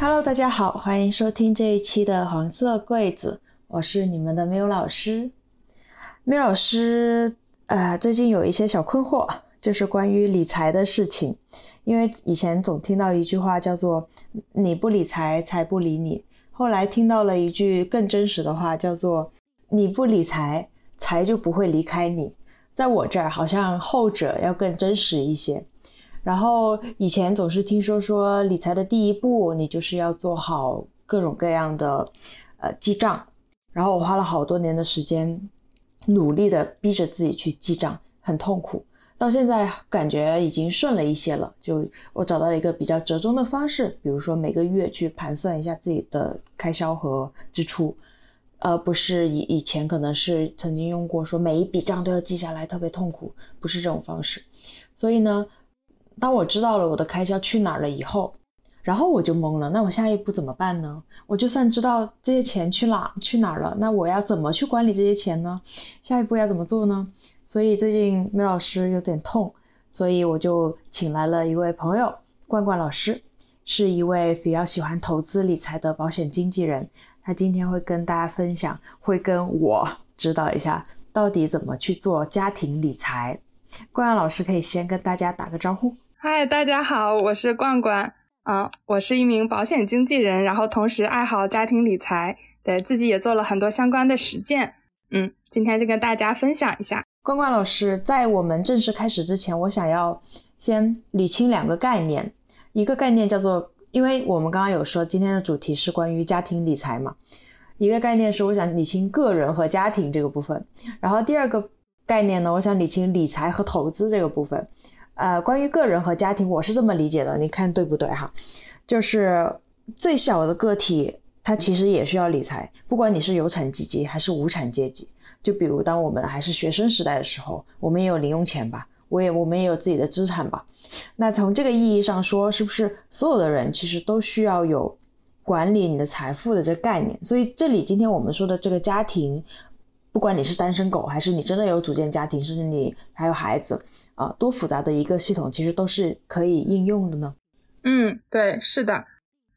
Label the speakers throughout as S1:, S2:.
S1: Hello，大家好，欢迎收听这一期的黄色柜子，我是你们的缪老师。缪老师，呃，最近有一些小困惑，就是关于理财的事情。因为以前总听到一句话叫做“你不理财，财不理你”，后来听到了一句更真实的话，叫做“你不理财，财就不会离开你”。在我这儿，好像后者要更真实一些。然后以前总是听说说理财的第一步，你就是要做好各种各样的呃记账。然后我花了好多年的时间，努力的逼着自己去记账，很痛苦。到现在感觉已经顺了一些了，就我找到了一个比较折中的方式，比如说每个月去盘算一下自己的开销和支出，而不是以以前可能是曾经用过说每一笔账都要记下来，特别痛苦，不是这种方式。所以呢。当我知道了我的开销去哪儿了以后，然后我就懵了。那我下一步怎么办呢？我就算知道这些钱去哪去哪了，那我要怎么去管理这些钱呢？下一步要怎么做呢？所以最近梅老师有点痛，所以我就请来了一位朋友，罐罐老师，是一位比较喜欢投资理财的保险经纪人。他今天会跟大家分享，会跟我指导一下，到底怎么去做家庭理财。罐罐老师可以先跟大家打个招呼。
S2: 嗨，大家好，我是罐罐，啊，我是一名保险经纪人，然后同时爱好家庭理财，对自己也做了很多相关的实践，嗯，今天就跟大家分享一下。
S1: 关关老师，在我们正式开始之前，我想要先理清两个概念，一个概念叫做，因为我们刚刚有说今天的主题是关于家庭理财嘛，一个概念是我想理清个人和家庭这个部分，然后第二个概念呢，我想理清理财和投资这个部分。呃，关于个人和家庭，我是这么理解的，你看对不对哈？就是最小的个体，他其实也需要理财，不管你是有产阶级还是无产阶级。就比如当我们还是学生时代的时候，我们也有零用钱吧，我也我们也有自己的资产吧。那从这个意义上说，是不是所有的人其实都需要有管理你的财富的这个概念？所以这里今天我们说的这个家庭，不管你是单身狗，还是你真的有组建家庭，甚至你还有孩子。啊，多复杂的一个系统，其实都是可以应用的呢。
S2: 嗯，对，是的。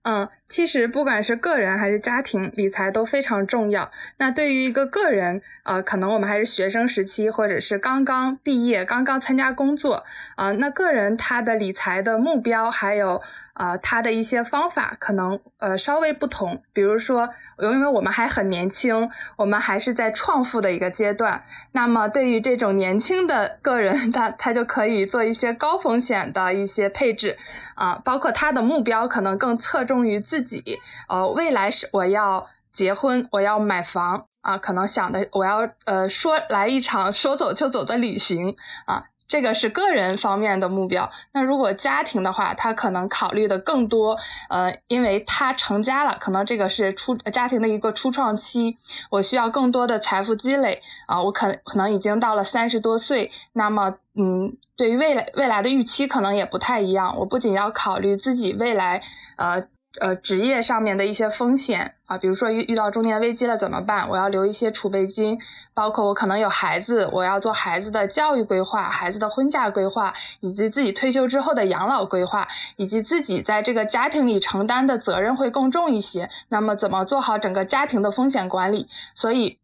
S2: 嗯，其实不管是个人还是家庭，理财都非常重要。那对于一个个人，呃，可能我们还是学生时期，或者是刚刚毕业、刚刚参加工作，啊，那个人他的理财的目标还有。啊，他的一些方法可能呃稍微不同，比如说，因为我们还很年轻，我们还是在创富的一个阶段。那么对于这种年轻的个人，他他就可以做一些高风险的一些配置啊，包括他的目标可能更侧重于自己，呃，未来是我要结婚，我要买房啊，可能想的我要呃说来一场说走就走的旅行啊。这个是个人方面的目标。那如果家庭的话，他可能考虑的更多，呃，因为他成家了，可能这个是初家庭的一个初创期，我需要更多的财富积累啊，我可可能已经到了三十多岁，那么，嗯，对于未来未来的预期可能也不太一样。我不仅要考虑自己未来，呃。呃，职业上面的一些风险啊，比如说遇遇到中年危机了怎么办？我要留一些储备金，包括我可能有孩子，我要做孩子的教育规划、孩子的婚嫁规划，以及自己退休之后的养老规划，以及自己在这个家庭里承担的责任会更重一些。那么怎么做好整个家庭的风险管理？所以，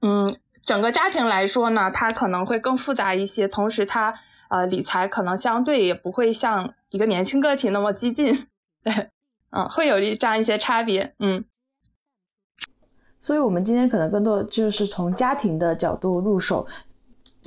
S2: 嗯，整个家庭来说呢，它可能会更复杂一些，同时它呃理财可能相对也不会像一个年轻个体那么激进。对。嗯，会有一这样一些差别，嗯，
S1: 所以，我们今天可能更多就是从家庭的角度入手，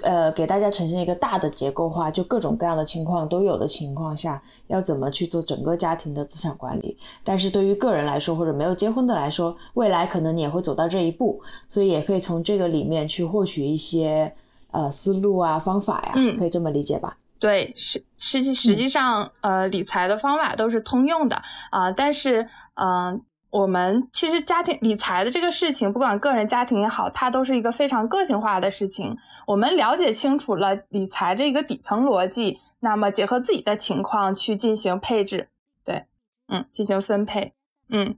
S1: 呃，给大家呈现一个大的结构化，就各种各样的情况都有的情况下，要怎么去做整个家庭的资产管理。但是对于个人来说，或者没有结婚的来说，未来可能你也会走到这一步，所以也可以从这个里面去获取一些呃思路啊、方法呀，
S2: 嗯，
S1: 可以这么理解吧。
S2: 对，实实际实际上，呃，理财的方法都是通用的啊，但是，嗯，我们其实家庭理财的这个事情，不管个人家庭也好，它都是一个非常个性化的事情。我们了解清楚了理财这个底层逻辑，那么结合自己的情况去进行配置，对，嗯，进行分配，嗯。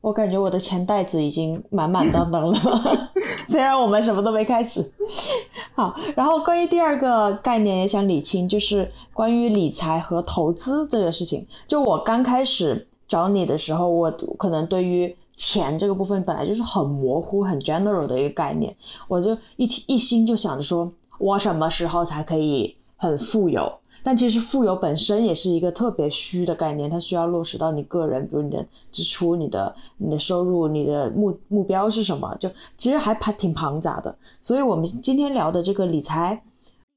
S1: 我感觉我的钱袋子已经满满当当了，虽然我们什么都没开始。好，然后关于第二个概念也想理清，就是关于理财和投资这个事情。就我刚开始找你的时候，我可能对于钱这个部分本来就是很模糊、很 general 的一个概念，我就一一心就想着说，我什么时候才可以很富有？但其实富有本身也是一个特别虚的概念，它需要落实到你个人，比如你的支出、你的你的收入、你的目目标是什么，就其实还还挺庞杂的。所以，我们今天聊的这个理财，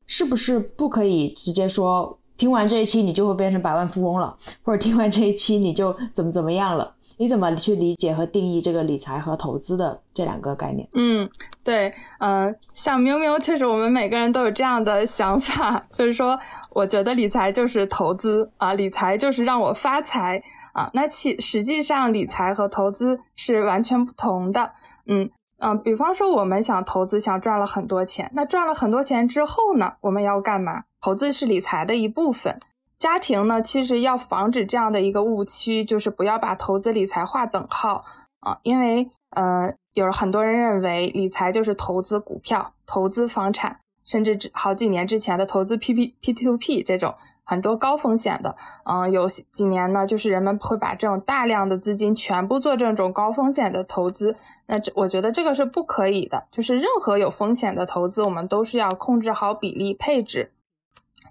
S1: 是不是不可以直接说听完这一期你就会变成百万富翁了，或者听完这一期你就怎么怎么样了？你怎么去理解和定义这个理财和投资的这两个概念？
S2: 嗯，对，嗯，像喵喵，确实我们每个人都有这样的想法，就是说，我觉得理财就是投资啊，理财就是让我发财啊。那其实际上，理财和投资是完全不同的。嗯嗯，比方说，我们想投资，想赚了很多钱，那赚了很多钱之后呢，我们要干嘛？投资是理财的一部分。家庭呢，其实要防止这样的一个误区，就是不要把投资理财划等号啊，因为呃，有很多人认为理财就是投资股票、投资房产，甚至好几年之前的投资 P P P to P 这种很多高风险的，嗯，有几年呢，就是人们会把这种大量的资金全部做这种高风险的投资，那这我觉得这个是不可以的，就是任何有风险的投资，我们都是要控制好比例配置。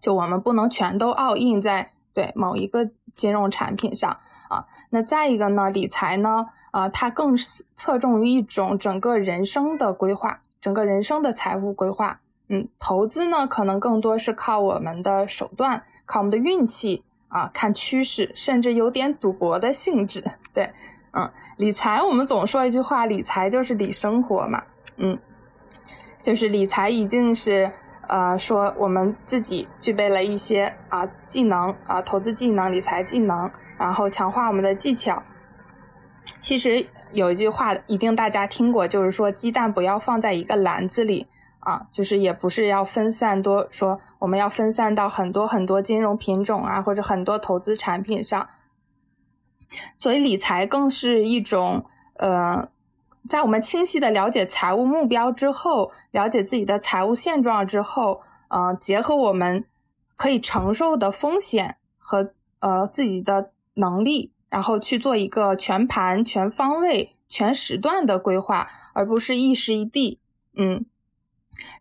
S2: 就我们不能全都 all in 在对某一个金融产品上啊。那再一个呢，理财呢，啊，它更侧重于一种整个人生的规划，整个人生的财富规划。嗯，投资呢，可能更多是靠我们的手段，靠我们的运气啊，看趋势，甚至有点赌博的性质。对，嗯，理财我们总说一句话，理财就是理生活嘛。嗯，就是理财已经是。呃，说我们自己具备了一些啊技能啊，投资技能、理财技能，然后强化我们的技巧。其实有一句话一定大家听过，就是说鸡蛋不要放在一个篮子里啊，就是也不是要分散多，说我们要分散到很多很多金融品种啊，或者很多投资产品上。所以理财更是一种呃。在我们清晰的了解财务目标之后，了解自己的财务现状之后，呃，结合我们可以承受的风险和呃自己的能力，然后去做一个全盘、全方位、全时段的规划，而不是一时一地，嗯。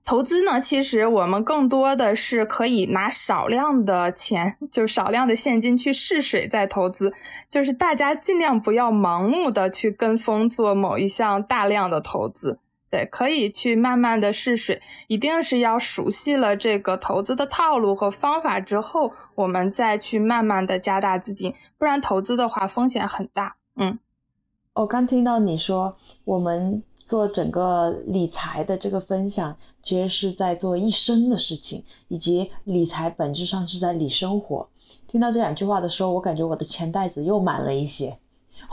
S2: 投资呢，其实我们更多的是可以拿少量的钱，就是少量的现金去试水再投资，就是大家尽量不要盲目的去跟风做某一项大量的投资，对，可以去慢慢的试水，一定是要熟悉了这个投资的套路和方法之后，我们再去慢慢的加大资金，不然投资的话风险很大。嗯，
S1: 我刚听到你说我们。做整个理财的这个分享，其实是在做一生的事情，以及理财本质上是在理生活。听到这两句话的时候，我感觉我的钱袋子又满了一些。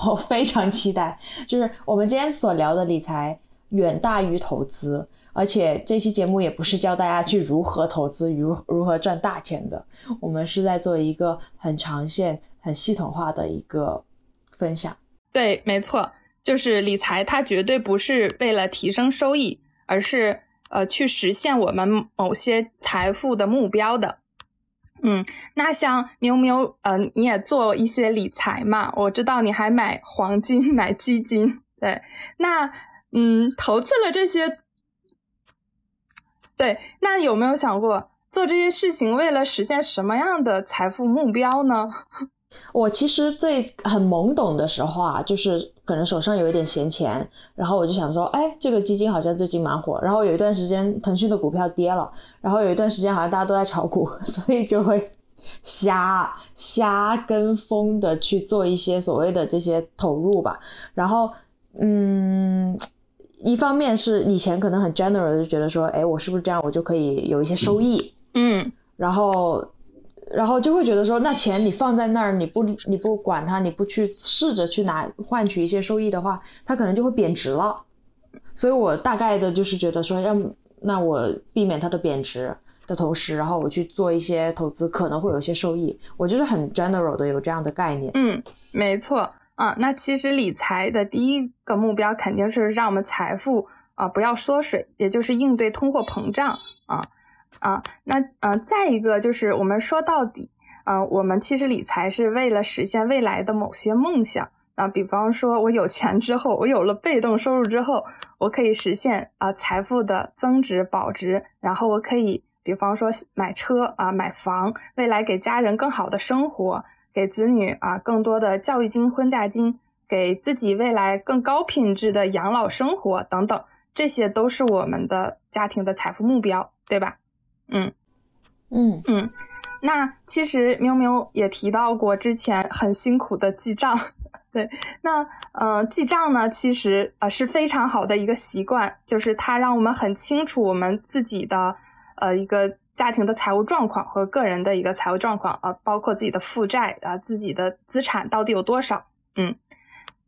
S1: 我非常期待，就是我们今天所聊的理财远大于投资，而且这期节目也不是教大家去如何投资、如如何赚大钱的，我们是在做一个很长线、很系统化的一个分享。
S2: 对，没错。就是理财，它绝对不是为了提升收益，而是呃去实现我们某些财富的目标的。嗯，那像喵喵，呃，你也做一些理财嘛？我知道你还买黄金、买基金，对。那嗯，投资了这些，对，那有没有想过做这些事情为了实现什么样的财富目标呢？
S1: 我其实最很懵懂的时候啊，就是可能手上有一点闲钱，然后我就想说，哎，这个基金好像最近蛮火，然后有一段时间腾讯的股票跌了，然后有一段时间好像大家都在炒股，所以就会瞎瞎跟风的去做一些所谓的这些投入吧。然后，嗯，一方面是以前可能很 general 就觉得说，哎，我是不是这样我就可以有一些收益？
S2: 嗯，
S1: 然后。然后就会觉得说，那钱你放在那儿，你不你不管它，你不去试着去拿换取一些收益的话，它可能就会贬值了。所以我大概的就是觉得说，要那我避免它的贬值的同时，然后我去做一些投资，可能会有一些收益。我就是很 general 的有这样的概念。
S2: 嗯，没错。啊，那其实理财的第一个目标肯定是让我们财富啊不要缩水，也就是应对通货膨胀啊啊。那呃，再一个就是我们说到底，嗯，我们其实理财是为了实现未来的某些梦想。啊，比方说我有钱之后，我有了被动收入之后，我可以实现啊财富的增值保值，然后我可以比方说买车啊买房，未来给家人更好的生活。给子女啊更多的教育金、婚嫁金，给自己未来更高品质的养老生活等等，这些都是我们的家庭的财富目标，对吧？
S1: 嗯嗯
S2: 嗯。那其实喵喵也提到过之前很辛苦的记账，对。那呃记账呢，其实呃是非常好的一个习惯，就是它让我们很清楚我们自己的呃一个。家庭的财务状况和个人的一个财务状况啊，包括自己的负债啊，自己的资产到底有多少？嗯，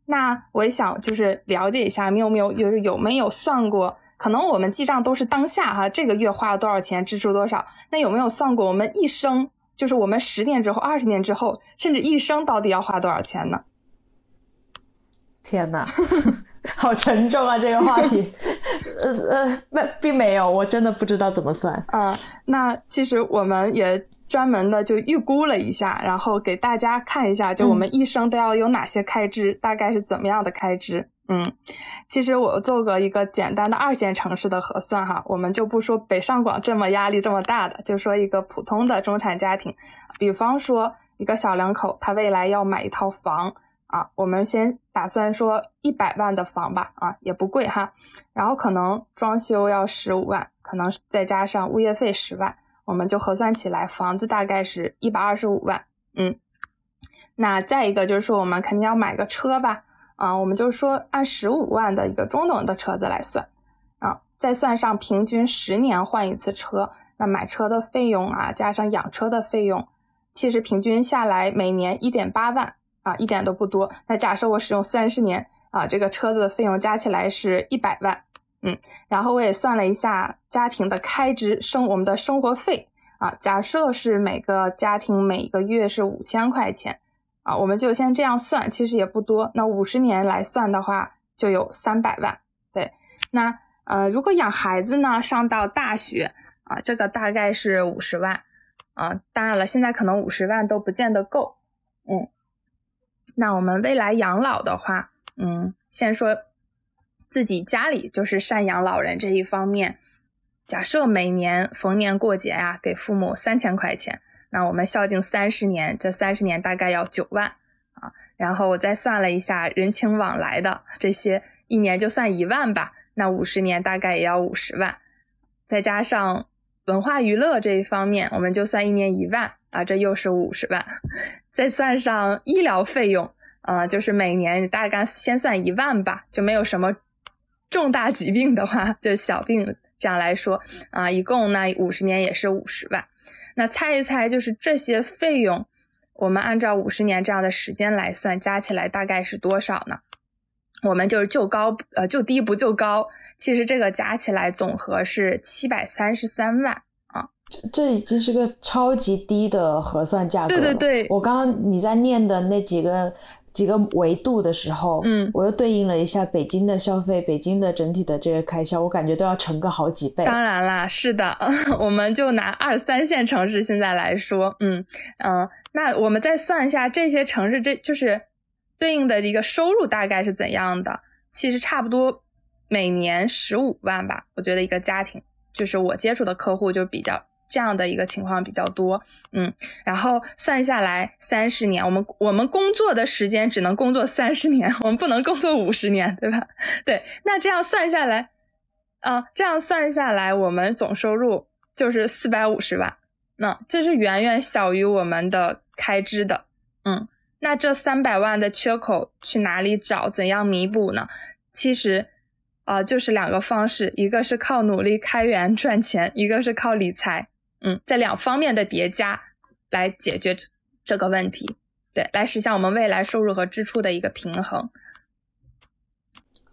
S2: 那我也想就是了解一下，喵喵有有没有算过？可能我们记账都是当下哈，这个月花了多少钱，支出多少？那有没有算过我们一生，就是我们十年之后、二十年之后，甚至一生到底要花多少钱呢？
S1: 天哪！好沉重啊，这个话题。呃呃，没，并没有，我真的不知道怎么算。
S2: 啊，那其实我们也专门的就预估了一下，然后给大家看一下，就我们一生都要有哪些开支，大概是怎么样的开支。嗯，其实我做过一个简单的二线城市的核算哈，我们就不说北上广这么压力这么大的，就说一个普通的中产家庭，比方说一个小两口，他未来要买一套房。啊，我们先打算说一百万的房吧，啊，也不贵哈。然后可能装修要十五万，可能再加上物业费十万，我们就核算起来，房子大概是一百二十五万。嗯，那再一个就是说，我们肯定要买个车吧，啊，我们就说按十五万的一个中等的车子来算，啊，再算上平均十年换一次车，那买车的费用啊，加上养车的费用，其实平均下来每年一点八万。啊，一点都不多。那假设我使用三十年啊，这个车子的费用加起来是一百万，嗯，然后我也算了一下家庭的开支，生我们的生活费啊，假设是每个家庭每个月是五千块钱啊，我们就先这样算，其实也不多。那五十年来算的话，就有三百万。对，那呃，如果养孩子呢，上到大学啊，这个大概是五十万啊。当然了，现在可能五十万都不见得够，嗯。那我们未来养老的话，嗯，先说自己家里就是赡养老人这一方面。假设每年逢年过节呀，给父母三千块钱，那我们孝敬三十年，这三十年大概要九万啊。然后我再算了一下人情往来的这些，一年就算一万吧。那五十年大概也要五十万，再加上文化娱乐这一方面，我们就算一年一万啊，这又是五十万。再算上医疗费用，呃，就是每年大概先算一万吧，就没有什么重大疾病的话，就小病这样来说，啊，一共那五十年也是五十万。那猜一猜，就是这些费用，我们按照五十年这样的时间来算，加起来大概是多少呢？我们就是就高呃就低不就高，其实这个加起来总和是七百三十三万啊。
S1: 这已经是个超级低的核算价格。
S2: 对对对，
S1: 我刚刚你在念的那几个几个维度的时候，
S2: 嗯，
S1: 我又对应了一下北京的消费，北京的整体的这个开销，我感觉都要乘个好几倍。
S2: 当然啦，是的，我们就拿二三线城市现在来说，嗯嗯，那我们再算一下这些城市，这就是对应的一个收入大概是怎样的？其实差不多每年十五万吧，我觉得一个家庭，就是我接触的客户就比较。这样的一个情况比较多，嗯，然后算下来三十年，我们我们工作的时间只能工作三十年，我们不能工作五十年，对吧？对，那这样算下来，啊，这样算下来，我们总收入就是四百五十万，那这是远远小于我们的开支的，嗯，那这三百万的缺口去哪里找？怎样弥补呢？其实。啊，就是两个方式，一个是靠努力开源赚钱，一个是靠理财。嗯，这两方面的叠加来解决这个问题，对，来实现我们未来收入和支出的一个平衡。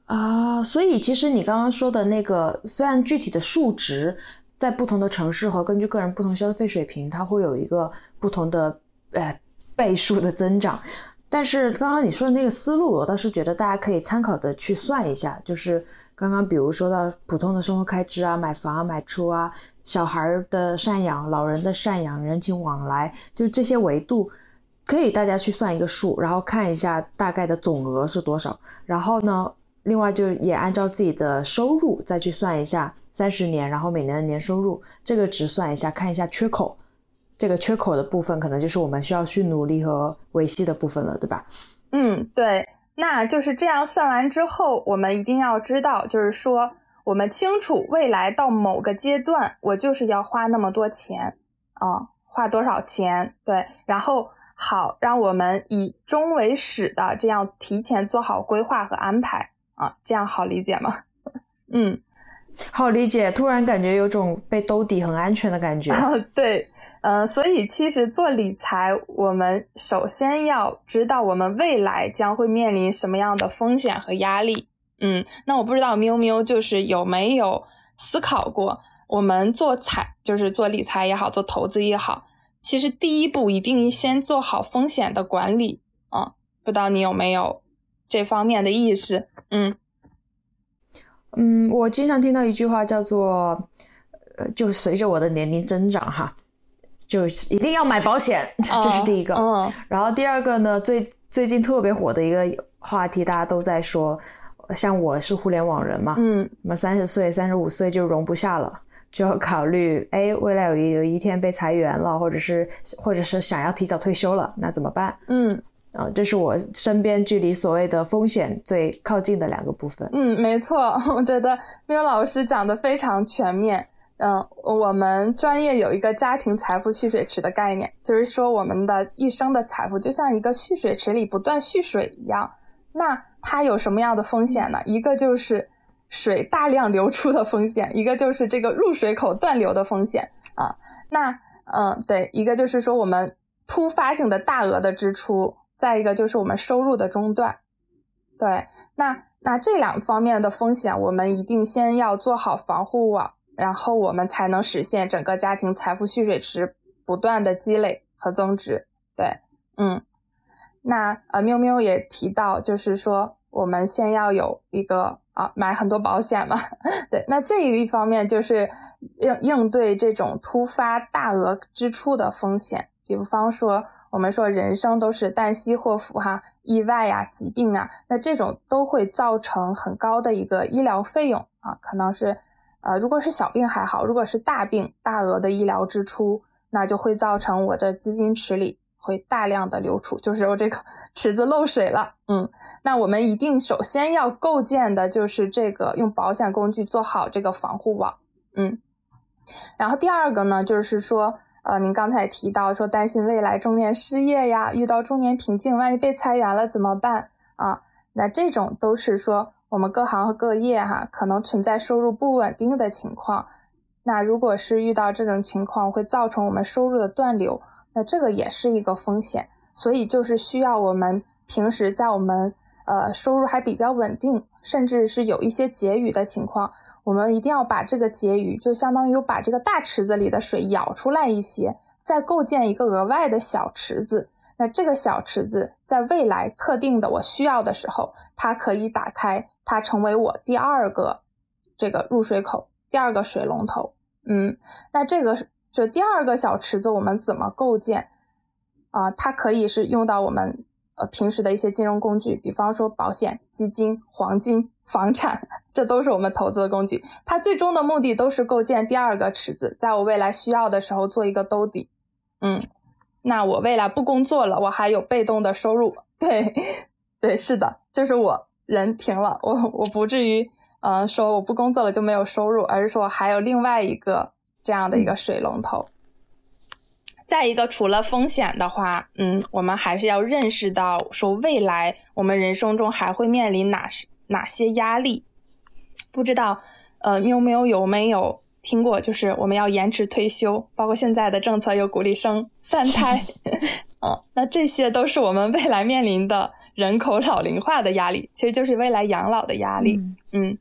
S1: 啊，所以其实你刚刚说的那个，虽然具体的数值在不同的城市和根据个人不同消费水平，它会有一个不同的呃倍数的增长，但是刚刚你说的那个思路，我倒是觉得大家可以参考的去算一下，就是刚刚比如说到普通的生活开支啊，买房啊、买车啊，小孩的赡养、老人的赡养、人情往来，就这些维度，可以大家去算一个数，然后看一下大概的总额是多少，然后呢？另外，就也按照自己的收入再去算一下三十年，然后每年的年收入这个值算一下，看一下缺口，这个缺口的部分可能就是我们需要去努力和维系的部分了，对吧？
S2: 嗯，对。那就是这样算完之后，我们一定要知道，就是说我们清楚未来到某个阶段，我就是要花那么多钱啊，花多少钱？对，然后好，让我们以终为始的这样提前做好规划和安排。啊，这样好理解吗？嗯，
S1: 好理解。突然感觉有种被兜底很安全的感觉。
S2: 对，嗯，所以其实做理财，我们首先要知道我们未来将会面临什么样的风险和压力。嗯，那我不知道喵喵就是有没有思考过，我们做财就是做理财也好，做投资也好，其实第一步一定先做好风险的管理啊。不知道你有没有这方面的意识？嗯，
S1: 嗯，我经常听到一句话叫做，呃，就随着我的年龄增长哈，就是一定要买保险，这是第一个。嗯，然后第二个呢，最最近特别火的一个话题，大家都在说，像我是互联网人嘛，嗯，那么三十岁、三十五岁就容不下了，就要考虑，哎，未来有一有一天被裁员了，或者是或者是想要提早退休了，那怎么办？嗯。啊，这是我身边距离所谓的风险最靠近的两个部分。
S2: 嗯，没错，我觉得缪老师讲的非常全面。嗯，我们专业有一个家庭财富蓄水池的概念，就是说我们的一生的财富就像一个蓄水池里不断蓄水一样。那它有什么样的风险呢？一个就是水大量流出的风险，一个就是这个入水口断流的风险啊。那嗯，对，一个就是说我们突发性的大额的支出。再一个就是我们收入的中断，对，那那这两方面的风险，我们一定先要做好防护网，然后我们才能实现整个家庭财富蓄水池不断的积累和增值。对，嗯，那呃，喵喵也提到，就是说我们先要有一个啊，买很多保险嘛，对，那这一方面就是应应对这种突发大额支出的风险，比方说。我们说人生都是旦夕祸福哈，意外呀、疾病啊，那这种都会造成很高的一个医疗费用啊，可能是，呃，如果是小病还好，如果是大病、大额的医疗支出，那就会造成我的资金池里会大量的流出，就是我这个 池子漏水了。嗯，那我们一定首先要构建的就是这个用保险工具做好这个防护网。嗯，然后第二个呢，就是说。呃，您刚才提到说担心未来中年失业呀，遇到中年瓶颈，万一被裁员了怎么办啊？那这种都是说我们各行各业哈，可能存在收入不稳定的情况。那如果是遇到这种情况，会造成我们收入的断流，那这个也是一个风险。所以就是需要我们平时在我们呃收入还比较稳定，甚至是有一些结余的情况。我们一定要把这个结余，就相当于把这个大池子里的水舀出来一些，再构建一个额外的小池子。那这个小池子在未来特定的我需要的时候，它可以打开，它成为我第二个这个入水口，第二个水龙头。嗯，那这个就第二个小池子我们怎么构建啊？它可以是用到我们。呃，平时的一些金融工具，比方说保险、基金、黄金、房产，这都是我们投资的工具。它最终的目的都是构建第二个池子，在我未来需要的时候做一个兜底。嗯，那我未来不工作了，我还有被动的收入。对，对，是的，就是我人停了，我我不至于，呃，说我不工作了就没有收入，而是说还有另外一个这样的一个水龙头。再一个，除了风险的话，嗯，我们还是要认识到，说未来我们人生中还会面临哪哪些压力？不知道，呃，喵喵有没有听过，就是我们要延迟退休，包括现在的政策又鼓励生三胎，嗯，那这些都是我们未来面临的人口老龄化的压力，其实就是未来养老的压力。嗯，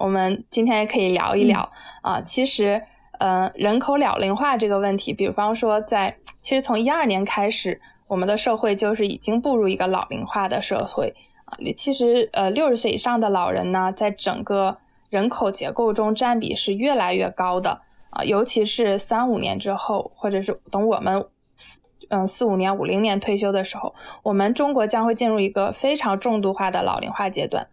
S2: 我们今天也可以聊一聊啊，其实，呃，人口老龄化这个问题，比方说在，其实从一二年开始，我们的社会就是已经步入一个老龄化的社会啊。其实，呃，六十岁以上的老人呢，在整个人口结构中占比是越来越高的啊，尤其是三五年之后，或者是等我们四嗯四五年、五零年退休的时候，我们中国将会进入一个非常重度化的老龄化阶段。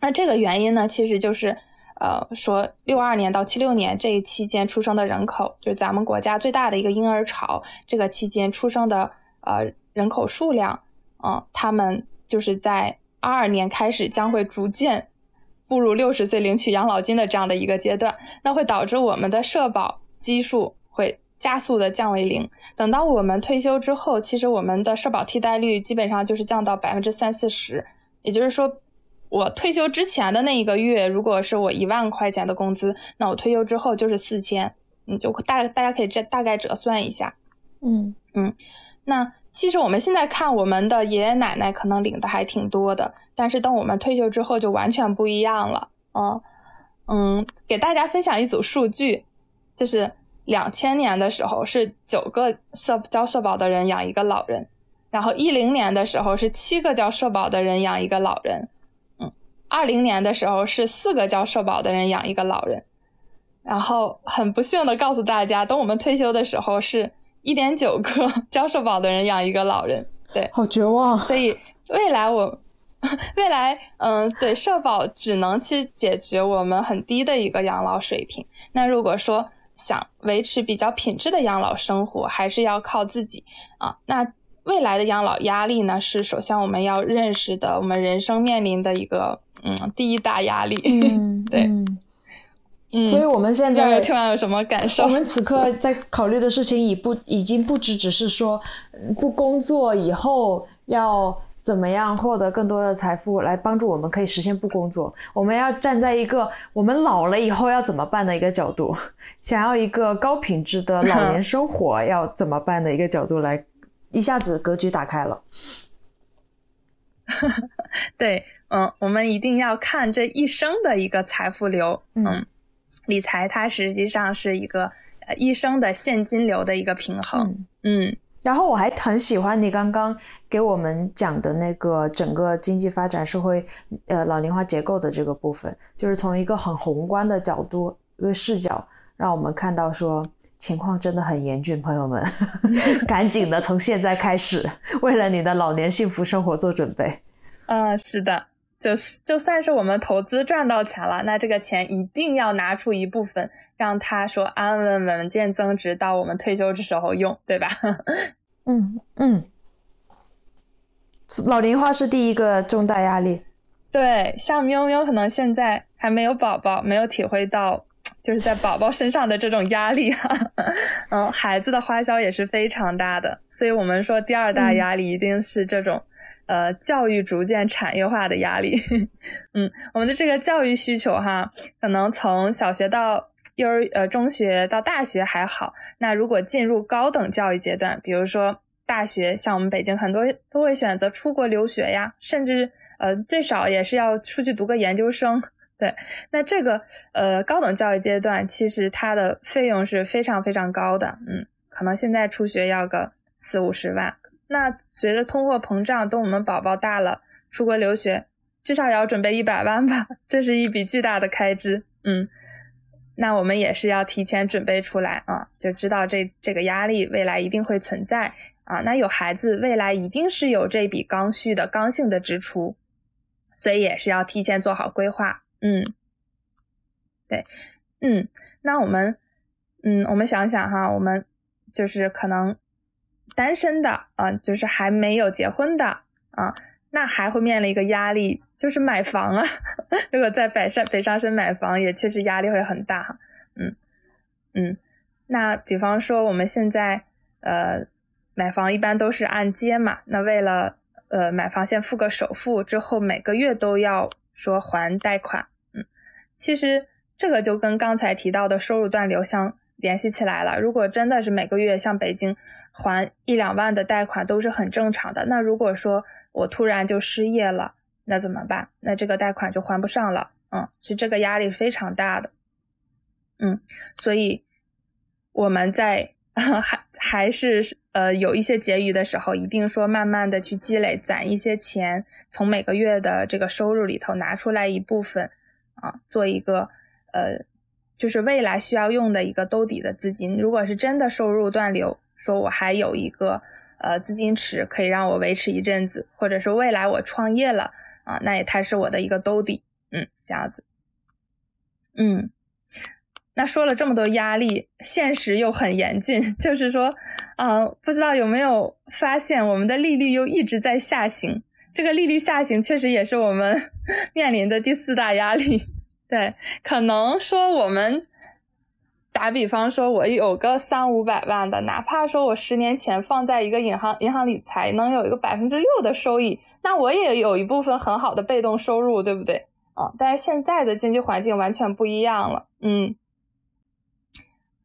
S2: 那这个原因呢，其实就是呃说六二年到七六年这一期间出生的人口，就是咱们国家最大的一个婴儿潮，这个期间出生的呃人口数量，嗯，他们就是在二二年开始将会逐渐。步入六十岁领取养老金的这样的一个阶段，那会导致我们的社保基数会加速的降为零。等到我们退休之后，其实我们的社保替代率基本上就是降到百分之三四十。也就是说，我退休之前的那一个月，如果是我一万块钱的工资，那我退休之后就是四千。你就大大家可以这大概折算一下。
S1: 嗯
S2: 嗯。那其实我们现在看，我们的爷爷奶奶可能领的还挺多的，但是等我们退休之后就完全不一样了。嗯嗯，给大家分享一组数据，就是两千年的时候是九个社交社保的人养一个老人，然后一零年的时候是七个交社保的人养一个老人，嗯，二零年的时候是四个交社保的人养一个老人，然后很不幸的告诉大家，等我们退休的时候是。一点九个 交社保的人养一个老人，对，
S1: 好绝望。
S2: 所以未来我，未来，嗯，对，社保只能去解决我们很低的一个养老水平。那如果说想维持比较品质的养老生活，还是要靠自己啊。那未来的养老压力呢，是首先我们要认识的，我们人生面临的一个，嗯，第一大压力。对。
S1: 所以，我们现在
S2: 听完有什么感受？
S1: 我们此刻在考虑的事情，已不已经不只只是说，不工作以后要怎么样获得更多的财富来帮助我们可以实现不工作。我们要站在一个我们老了以后要怎么办的一个角度，想要一个高品质的老年生活要怎么办的一个角度来，一下子格局打开了。
S2: 对，嗯，我们一定要看这一生的一个财富流，嗯。理财它实际上是一个呃一生的现金流的一个平衡，嗯，
S1: 然后我还很喜欢你刚刚给我们讲的那个整个经济发展社会呃老龄化结构的这个部分，就是从一个很宏观的角度一个视角，让我们看到说情况真的很严峻，朋友们，赶紧的从现在开始为了你的老年幸福生活做准备。
S2: 嗯，是的。就是就算是我们投资赚到钱了，那这个钱一定要拿出一部分，让他说安安稳稳健增值到我们退休的时候用，对吧？
S1: 嗯嗯，老龄化是第一个重大压力。
S2: 对，像喵喵可能现在还没有宝宝，没有体会到就是在宝宝身上的这种压力哈。嗯，孩子的花销也是非常大的，所以我们说第二大压力一定是这种。呃，教育逐渐产业化的压力，嗯，我们的这个教育需求哈，可能从小学到幼儿呃中学到大学还好，那如果进入高等教育阶段，比如说大学，像我们北京很多都会选择出国留学呀，甚至呃最少也是要出去读个研究生，对，那这个呃高等教育阶段其实它的费用是非常非常高的，嗯，可能现在出学要个四五十万。那随着通货膨胀，等我们宝宝大了，出国留学，至少也要准备一百万吧，这是一笔巨大的开支。嗯，那我们也是要提前准备出来啊，就知道这这个压力未来一定会存在啊。那有孩子，未来一定是有这笔刚需的刚性的支出，所以也是要提前做好规划。嗯，对，嗯，那我们，嗯，我们想想哈，我们就是可能。单身的啊，就是还没有结婚的啊，那还会面临一个压力，就是买房啊。如果在北上北上深买房，也确实压力会很大。嗯嗯，那比方说我们现在呃买房一般都是按揭嘛，那为了呃买房先付个首付，之后每个月都要说还贷款。嗯，其实这个就跟刚才提到的收入断流相联系起来了。如果真的是每个月像北京还一两万的贷款都是很正常的，那如果说我突然就失业了，那怎么办？那这个贷款就还不上了。嗯，其实这个压力非常大的。嗯，所以我们在 还还是呃有一些结余的时候，一定说慢慢的去积累，攒一些钱，从每个月的这个收入里头拿出来一部分啊，做一个。呃，就是未来需要用的一个兜底的资金。如果是真的收入断流，说我还有一个呃资金池可以让我维持一阵子，或者说未来我创业了啊，那也它是我的一个兜底。嗯，这样子。嗯，那说了这么多压力，现实又很严峻，就是说，嗯，不知道有没有发现我们的利率又一直在下行？这个利率下行确实也是我们 面临的第四大压力。对，可能说我们打比方说，我有个三五百万的，哪怕说我十年前放在一个银行银行理财，能有一个百分之六的收益，那我也有一部分很好的被动收入，对不对？啊，但是现在的经济环境完全不一样了，嗯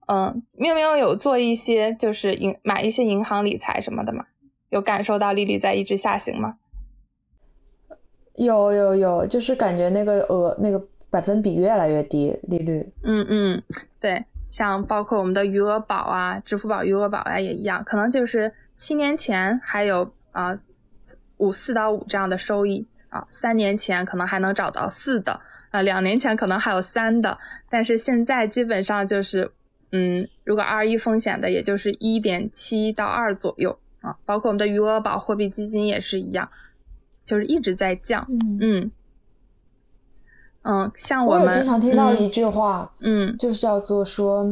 S2: 嗯，喵喵有做一些就是银买一些银行理财什么的吗？有感受到利率在一直下行吗？
S1: 有有有，就是感觉那个额那个。百分比越来越低，利率。
S2: 嗯嗯，对，像包括我们的余额宝啊，支付宝余额宝呀也一样，可能就是七年前还有啊五四到五这样的收益啊，三年前可能还能找到四的啊，两年前可能还有三的，但是现在基本上就是嗯，如果 R 一风险的，也就是一点七到二左右啊，包括我们的余额宝货币基金也是一样，就是一直在降，嗯。嗯，像我
S1: 们经常听到一句
S2: 话，嗯，
S1: 就是叫做说，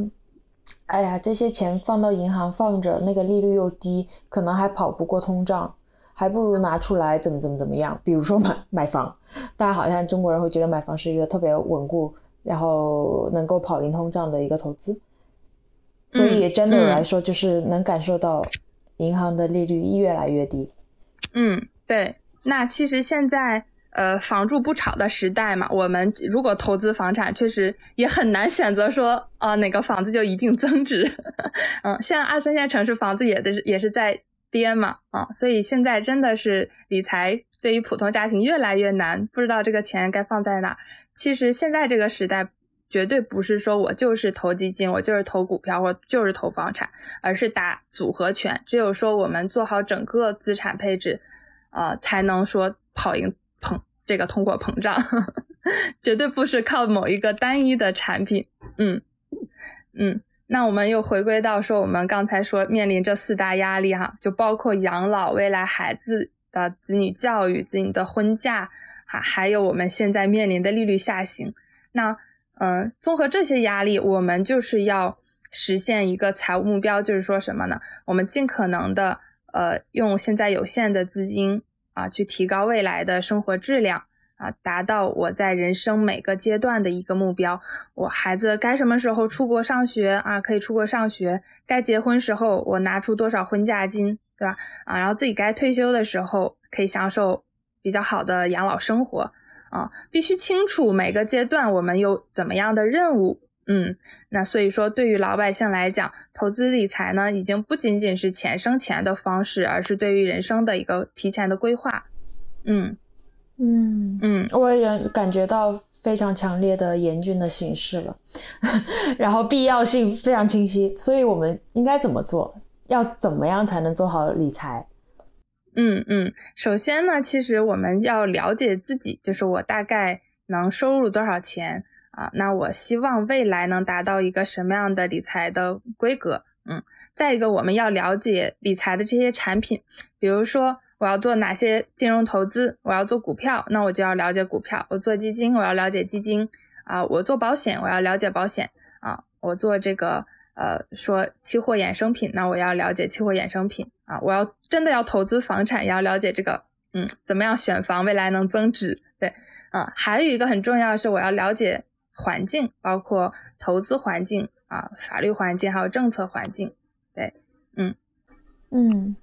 S1: 哎呀，这些钱放到银行放着，那个利率又低，可能还跑不过通胀，还不如拿出来怎么怎么怎么样。比如说买买房，大家好像中国人会觉得买房是一个特别稳固，然后能够跑赢通胀的一个投资。所以真的来说，就是能感受到银行的利率越来越低。
S2: 嗯，对。那其实现在。呃，房住不炒的时代嘛，我们如果投资房产，确实也很难选择说啊哪个房子就一定增值。嗯，像二三线城市房子也的也是在跌嘛，啊，所以现在真的是理财对于普通家庭越来越难，不知道这个钱该放在哪。其实现在这个时代，绝对不是说我就是投基金，我就是投股票，或就是投房产，而是打组合拳。只有说我们做好整个资产配置，呃，才能说跑赢。膨这个通货膨胀，绝对不是靠某一个单一的产品。嗯嗯，那我们又回归到说，我们刚才说面临这四大压力哈，就包括养老、未来孩子的子女教育、子女的婚嫁，还还有我们现在面临的利率下行。那嗯，综合这些压力，我们就是要实现一个财务目标，就是说什么呢？我们尽可能的呃，用现在有限的资金。啊，去提高未来的生活质量啊，达到我在人生每个阶段的一个目标。我孩子该什么时候出国上学啊？可以出国上学。该结婚时候，我拿出多少婚嫁金，对吧？啊，然后自己该退休的时候，可以享受比较好的养老生活啊。必须清楚每个阶段我们有怎么样的任务。嗯，那所以说，对于老百姓来讲，投资理财呢，已经不仅仅是钱生钱的方式，而是对于人生的一个提前的规划。嗯嗯嗯，
S1: 我也感觉到非常强烈的严峻的形势了，然后必要性非常清晰，所以我们应该怎么做？要怎么样才能做好理财？
S2: 嗯嗯，首先呢，其实我们要了解自己，就是我大概能收入多少钱。啊，那我希望未来能达到一个什么样的理财的规格？嗯，再一个，我们要了解理财的这些产品，比如说我要做哪些金融投资，我要做股票，那我就要了解股票；我做基金，我要了解基金；啊，我做保险，我要了解保险；啊，我做这个呃说期货衍生品，那我要了解期货衍生品；啊，我要真的要投资房产，也要了解这个嗯怎么样选房，未来能增值。对，啊，还有一个很重要的是，我要了解。环境包括投资环境啊，法律环境还有政策环境，对，嗯
S1: 嗯，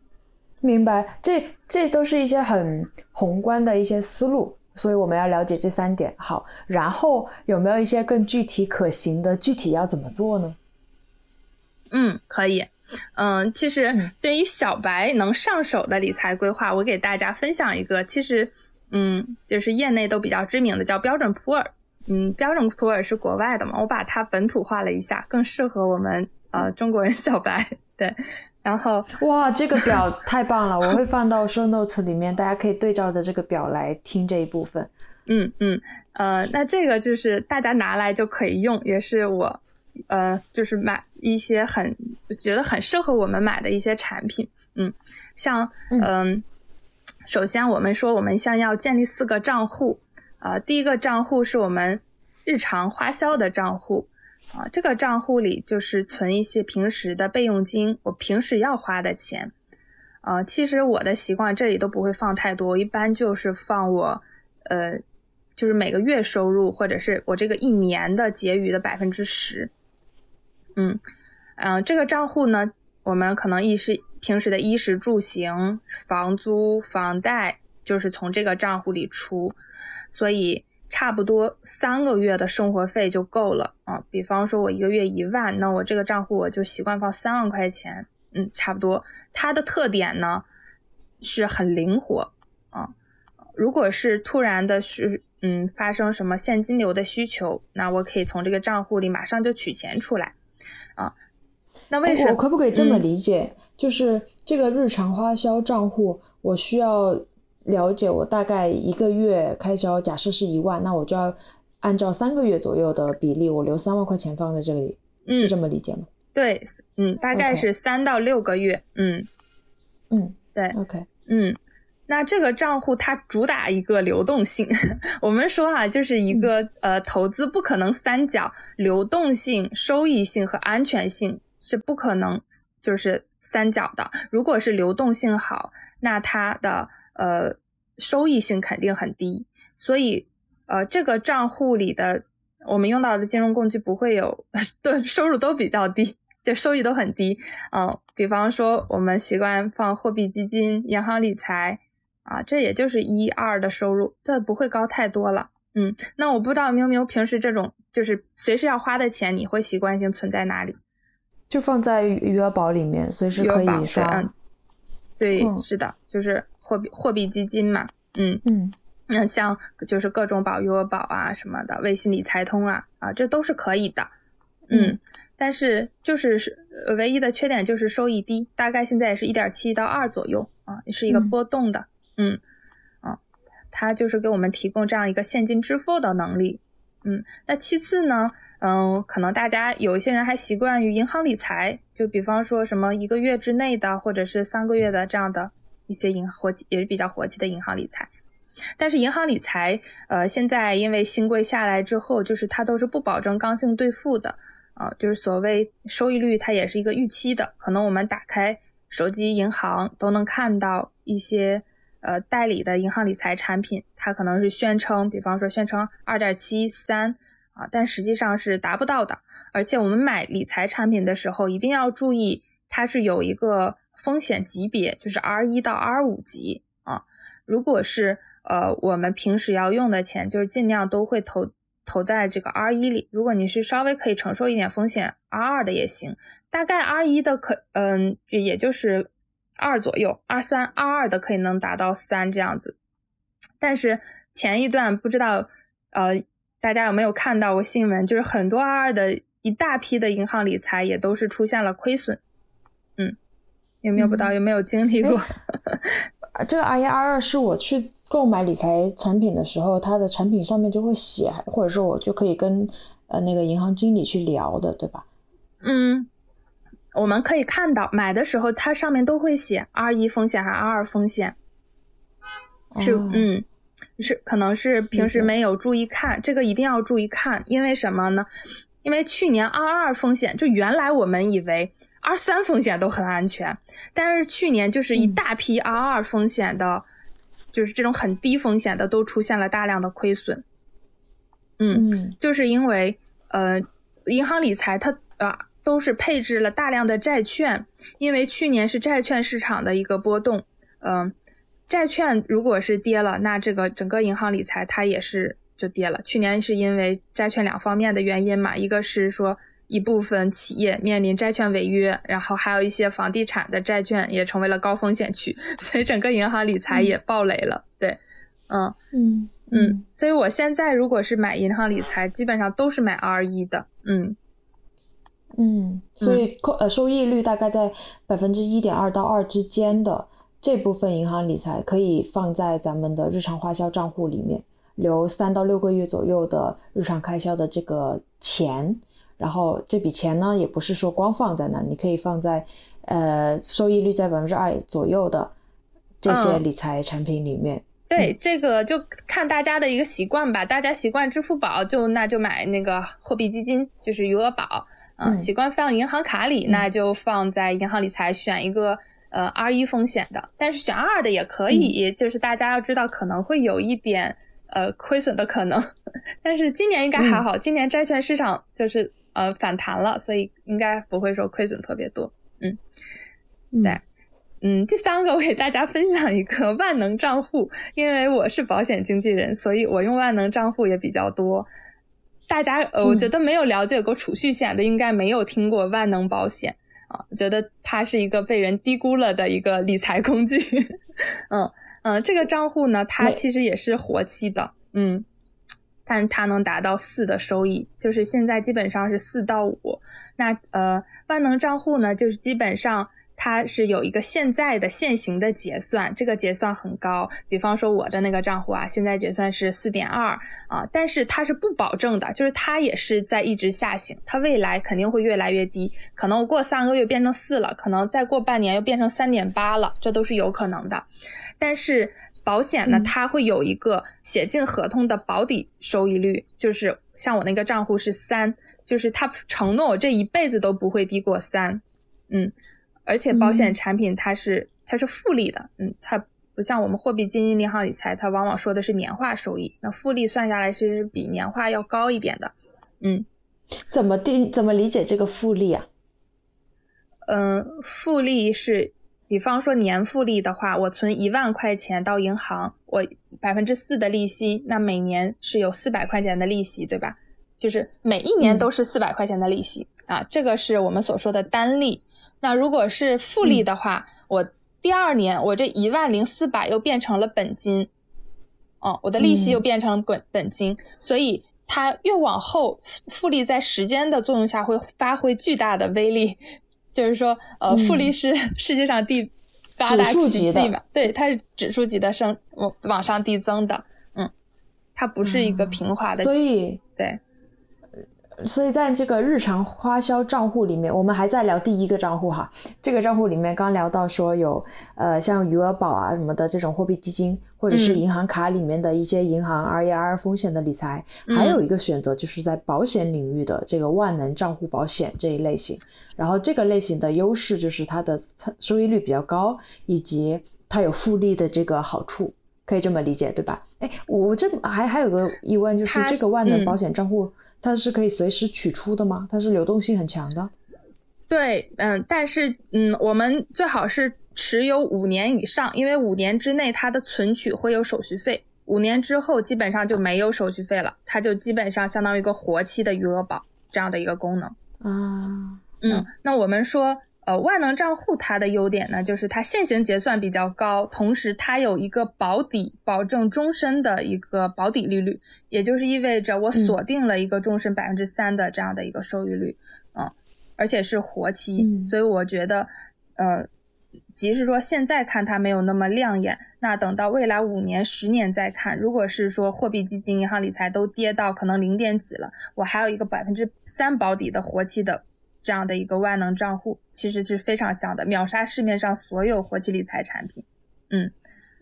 S1: 明白，这这都是一些很宏观的一些思路，所以我们要了解这三点。好，然后有没有一些更具体可行的？具体要怎么做呢？
S2: 嗯，可以。嗯，其实对于小白能上手的理财规划，我给大家分享一个，其实嗯，就是业内都比较知名的，叫标准普尔。嗯，标准普尔是国外的嘛，我把它本土化了一下，更适合我们呃中国人小白。对，然后
S1: 哇，这个表 太棒了，我会放到 show notes 里面，大家可以对照着这个表来听这一部分。
S2: 嗯嗯，呃，那这个就是大家拿来就可以用，也是我。呃，就是买一些很觉得很适合我们买的一些产品，嗯，像嗯，首先我们说我们像要建立四个账户，呃，第一个账户是我们日常花销的账户，啊，这个账户里就是存一些平时的备用金，我平时要花的钱，呃，其实我的习惯这里都不会放太多，一般就是放我呃，就是每个月收入或者是我这个一年的结余的百分之十。嗯，嗯，这个账户呢，我们可能一是平时的衣食住行、房租、房贷，就是从这个账户里出，所以差不多三个月的生活费就够了啊。比方说，我一个月一万，那我这个账户我就习惯放三万块钱，嗯，差不多。它的特点呢是很灵活啊。如果是突然的是，嗯，发生什么现金流的需求，那我可以从这个账户里马上就取钱出来。啊，那为什么？
S1: 我可不可以这么理解？就是这个日常花销账户，我需要了解我大概一个月开销，假设是一万，那我就要按照三个月左右的比例，我留三万块钱放在这里，是这么理解吗？
S2: 对，嗯，大概是三到六个月，嗯
S1: 嗯，
S2: 对
S1: ，OK，
S2: 嗯。那这个账户它主打一个流动性，我们说哈，就是一个呃投资不可能三角，流动性、收益性和安全性是不可能就是三角的。如果是流动性好，那它的呃收益性肯定很低。所以呃这个账户里的我们用到的金融工具不会有，对收入都比较低，就收益都很低。嗯，比方说我们习惯放货币基金、银行理财。啊，这也就是一二的收入，这不会高太多了。嗯，那我不知道喵喵平时这种就是随时要花的钱，你会习惯性存在哪里？
S1: 就放在余额宝里面，随时可以刷。
S2: 嗯，对，是的，就是货币货币基金嘛。嗯
S1: 嗯，
S2: 那像就是各种宝、余额宝啊什么的，微信理财通啊啊，这都是可以的。嗯，但是就是是唯一的缺点就是收益低，大概现在也是一点七到二左右啊，是一个波动的。嗯，啊，它就是给我们提供这样一个现金支付的能力。嗯，那其次呢，嗯，可能大家有一些人还习惯于银行理财，就比方说什么一个月之内的，或者是三个月的这样的一些银活期也是比较活期的银行理财。但是银行理财，呃，现在因为新规下来之后，就是它都是不保证刚性兑付的，啊，就是所谓收益率，它也是一个预期的。可能我们打开手机银行都能看到一些。呃，代理的银行理财产品，它可能是宣称，比方说宣称二点七三啊，但实际上是达不到的。而且我们买理财产品的时候，一定要注意，它是有一个风险级别，就是 R 一到 R 五级啊。如果是呃我们平时要用的钱，就是尽量都会投投在这个 R 一里。如果你是稍微可以承受一点风险，R 二的也行。大概 R 一的可嗯，也就是。二左右，二三二二的可以能达到三这样子，但是前一段不知道，呃，大家有没有看到过新闻？就是很多二二的一大批的银行理财也都是出现了亏损。嗯，有没有不知道有没有经历过？
S1: 这个 R 一 R 二是我去购买理财产品的时候，它的产品上面就会写，或者说我就可以跟呃那个银行经理去聊的，对吧？
S2: 嗯。我们可以看到，买的时候它上面都会写 R 一风险还是 R 二风险，是嗯，是可能是平时没有注意看，这个一定要注意看，因为什么呢？因为去年 R 二风险就原来我们以为 R 三风险都很安全，但是去年就是一大批 R 二风险的，就是这种很低风险的都出现了大量的亏损。嗯，就是因为呃，银行理财它啊。都是配置了大量的债券，因为去年是债券市场的一个波动，嗯，债券如果是跌了，那这个整个银行理财它也是就跌了。去年是因为债券两方面的原因嘛，一个是说一部分企业面临债券违约，然后还有一些房地产的债券也成为了高风险区，所以整个银行理财也暴雷了。对，嗯嗯嗯，所以我现在如果是买银行理财，基本上都是买 RE 的。嗯
S1: 嗯，所以扣呃收益率大概在百分之一点二到二之间的。这部分银行理财可以放在咱们的日常花销账户里面，留三到六个月左右的日常开销的这个钱。然后这笔钱呢，也不是说光放在那，你可以放在呃收益率在百分之二左右的这些理财产品里面。
S2: 对，这个就看大家的一个习惯吧。大家习惯支付宝，就那就买那个货币基金，就是余额宝。嗯，习惯放银行卡里，那就放在银行理财，选一个。呃，R 一风险的，但是选二的也可以，就是大家要知道可能会有一点呃亏损的可能，但是今年应该还好，今年债券市场就是呃反弹了，所以应该不会说亏损特别多。嗯，对，嗯，第三个我给大家分享一个万能账户，因为我是保险经纪人，所以我用万能账户也比较多。大家呃，我觉得没有了解过储蓄险的，应该没有听过万能保险。啊，我觉得它是一个被人低估了的一个理财工具。嗯嗯，这个账户呢，它其实也是活期的，嗯，但它能达到四的收益，就是现在基本上是四到五。那呃，万能账户呢，就是基本上。它是有一个现在的现行的结算，这个结算很高。比方说我的那个账户啊，现在结算是四点二啊，但是它是不保证的，就是它也是在一直下行，它未来肯定会越来越低，可能过三个月变成四了，可能再过半年又变成三点八了，这都是有可能的。但是保险呢，它会有一个写进合同的保底收益率，就是像我那个账户是三，就是它承诺我这一辈子都不会低过三，嗯。而且保险产品它是它是复利的，嗯，它不像我们货币基金、银行理财，它往往说的是年化收益，那复利算下来是比年化要高一点的，嗯，
S1: 怎么定？怎么理解这个复利啊？
S2: 嗯，复利是，比方说年复利的话，我存一万块钱到银行，我百分之四的利息，那每年是有四百块钱的利息，对吧？就是每一年都是四百块钱的利息啊，这个是我们所说的单利。那如果是复利的话，我第二年我这一万零四百又变成了本金，哦，我的利息又变成了本本金，所以它越往后复利在时间的作用下会发挥巨大的威力，就是说，呃，复利是世界上第八大奇迹嘛，对，它是指数级的升往往上递增的，嗯，它不是一个平滑的，
S1: 所以
S2: 对。
S1: 所以在这个日常花销账户里面，我们还在聊第一个账户哈。这个账户里面刚聊到说有呃像余额宝啊什么的这种货币基金，或者是银行卡里面的一些银行 R E R 风险的理财，还有一个选择就是在保险领域的这个万能账户保险这一类型。然后这个类型的优势就是它的收益率比较高，以及它有复利的这个好处，可以这么理解对吧？哎，我这还还有个疑问就是这个万能保险账户。它是可以随时取出的吗？它是流动性很强的。
S2: 对，嗯，但是，嗯，我们最好是持有五年以上，因为五年之内它的存取会有手续费，五年之后基本上就没有手续费了，它就基本上相当于一个活期的余额宝这样的一个功能。
S1: 啊，
S2: 嗯，那我们说。呃，万能账户它的优点呢，就是它现行结算比较高，同时它有一个保底，保证终身的一个保底利率，也就是意味着我锁定了一个终身百分之三的这样的一个收益率，嗯，而且是活期，所以我觉得，呃，即使说现在看它没有那么亮眼，那等到未来五年、十年再看，如果是说货币基金、银行理财都跌到可能零点几了，我还有一个百分之三保底的活期的。这样的一个万能账户其实是非常香的，秒杀市面上所有活期理财产品。嗯，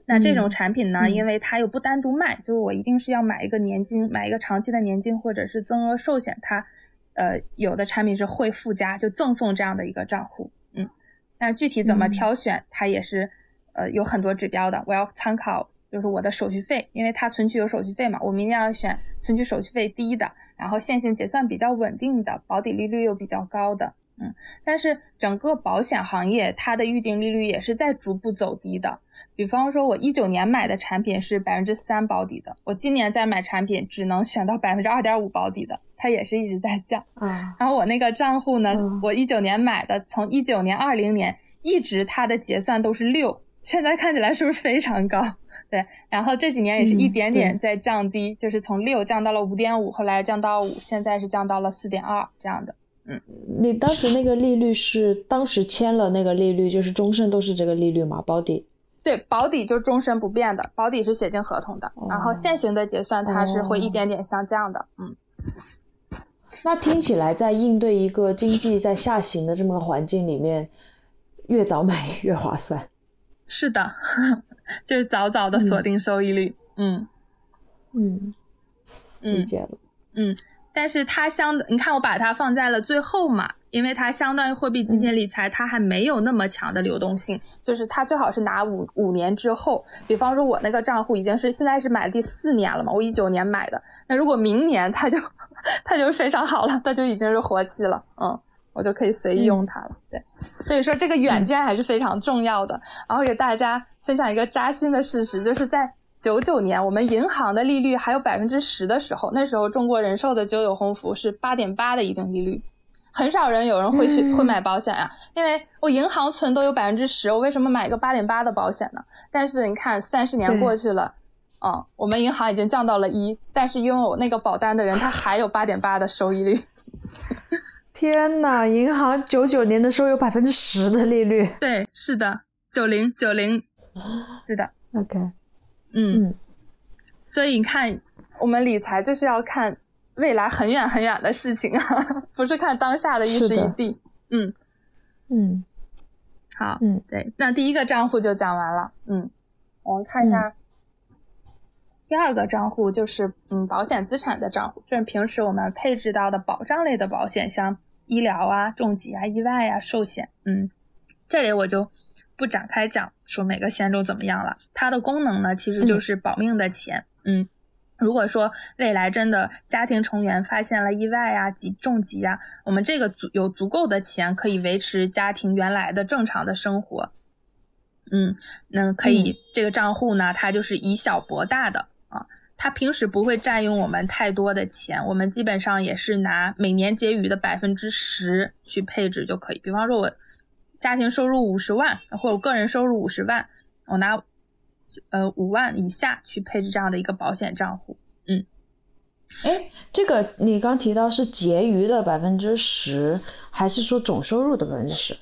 S2: 那这种产品呢，因为它又不单独卖，就是我一定是要买一个年金，买一个长期的年金或者是增额寿险，它呃有的产品是会附加就赠送这样的一个账户。嗯，但是具体怎么挑选，它也是呃有很多指标的，我要参考。就是我的手续费，因为它存取有手续费嘛，我们一定要选存取手续费低的，然后现行结算比较稳定的，保底利率又比较高的，嗯，但是整个保险行业它的预定利率也是在逐步走低的。比方说，我一九年买的产品是百分之三保底的，我今年再买产品只能选到百分之二点五保底的，它也是一直在降。
S1: 啊，
S2: 然后我那个账户呢，我一九年买的，从一九年、二零年一直它的结算都是六，现在看起来是不是非常高？对，然后这几年也是一点点在降低，就是从六降到了五点五，后来降到五，现在是降到了四点二这样的。嗯，
S1: 你当时那个利率是当时签了那个利率，就是终身都是这个利率吗？保底？
S2: 对，保底就终身不变的，保底是写进合同的，然后现行的结算它是会一点点下降的。嗯，
S1: 那听起来在应对一个经济在下行的这么个环境里面，越早买越划算。
S2: 是的，就是早早的锁定收益率。
S1: 嗯嗯，理解了。
S2: 嗯。但是它相，你看我把它放在了最后嘛，因为它相当于货币基金理财，它还没有那么强的流动性，就是它最好是拿五五年之后，比方说我那个账户已经是现在是买第四年了嘛，我一九年买的，那如果明年它就 它就非常好了，它就已经是活期了，嗯，我就可以随意用它了，对，所以说这个远见还是非常重要的，然后给大家分享一个扎心的事实，就是在。九九年，我们银行的利率还有百分之十的时候，那时候中国人寿的九九鸿福是八点八的一定利率，很少人有人会去会买保险呀，因为我银行存都有百分之十，我为什么买一个八点八的保险呢？但是你看，三十年过去了，嗯，我们银行已经降到了一，但是拥有那个保单的人他还有八点八的收益率。
S1: 天呐，银行九九年的时候有百分之十的利率。
S2: 对，是的，九零九零，是的
S1: ，OK。
S2: 嗯，所以你看，我们理财就是要看未来很远很远的事情啊，不是看当下的一时一地。
S1: 嗯。嗯，
S2: 好，
S1: 嗯，
S2: 对，那第一个账户就讲完了。嗯，我们看一下第二个账户，就是嗯保险资产的账户，就是平时我们配置到的保障类的保险，像医疗啊、重疾啊、意外啊、寿险。嗯，这里我就。不展开讲说每个险种怎么样了，它的功能呢，其实就是保命的钱。嗯，如果说未来真的家庭成员发现了意外啊、及重疾啊，我们这个足有足够的钱可以维持家庭原来的正常的生活。嗯，那可以这个账户呢，它就是以小博大的啊，它平时不会占用我们太多的钱，我们基本上也是拿每年结余的百分之十去配置就可以。比方说我。家庭收入五十万，或者个人收入五十万，我拿呃五万以下去配置这样的一个保险账户。嗯，
S1: 哎，这个你刚提到是结余的百分之十，还是说总收入的百分之十？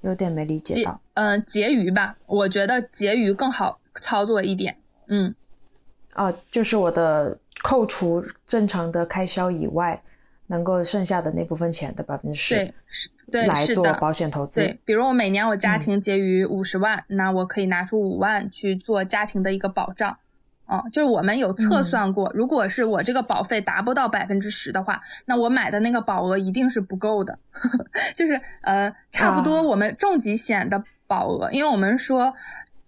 S1: 有点没理解到。
S2: 嗯，结余吧，我觉得结余更好操作一点。嗯，
S1: 哦，就是我的扣除正常的开销以外。能够剩下的那部分钱的百分之十，
S2: 对，是，对，
S1: 来做保险投资。
S2: 对，比如我每年我家庭结余五十万，那我可以拿出五万去做家庭的一个保障。哦，就是我们有测算过，如果是我这个保费达不到百分之十的话，那我买的那个保额一定是不够的。就是呃，差不多我们重疾险的保额，因为我们说。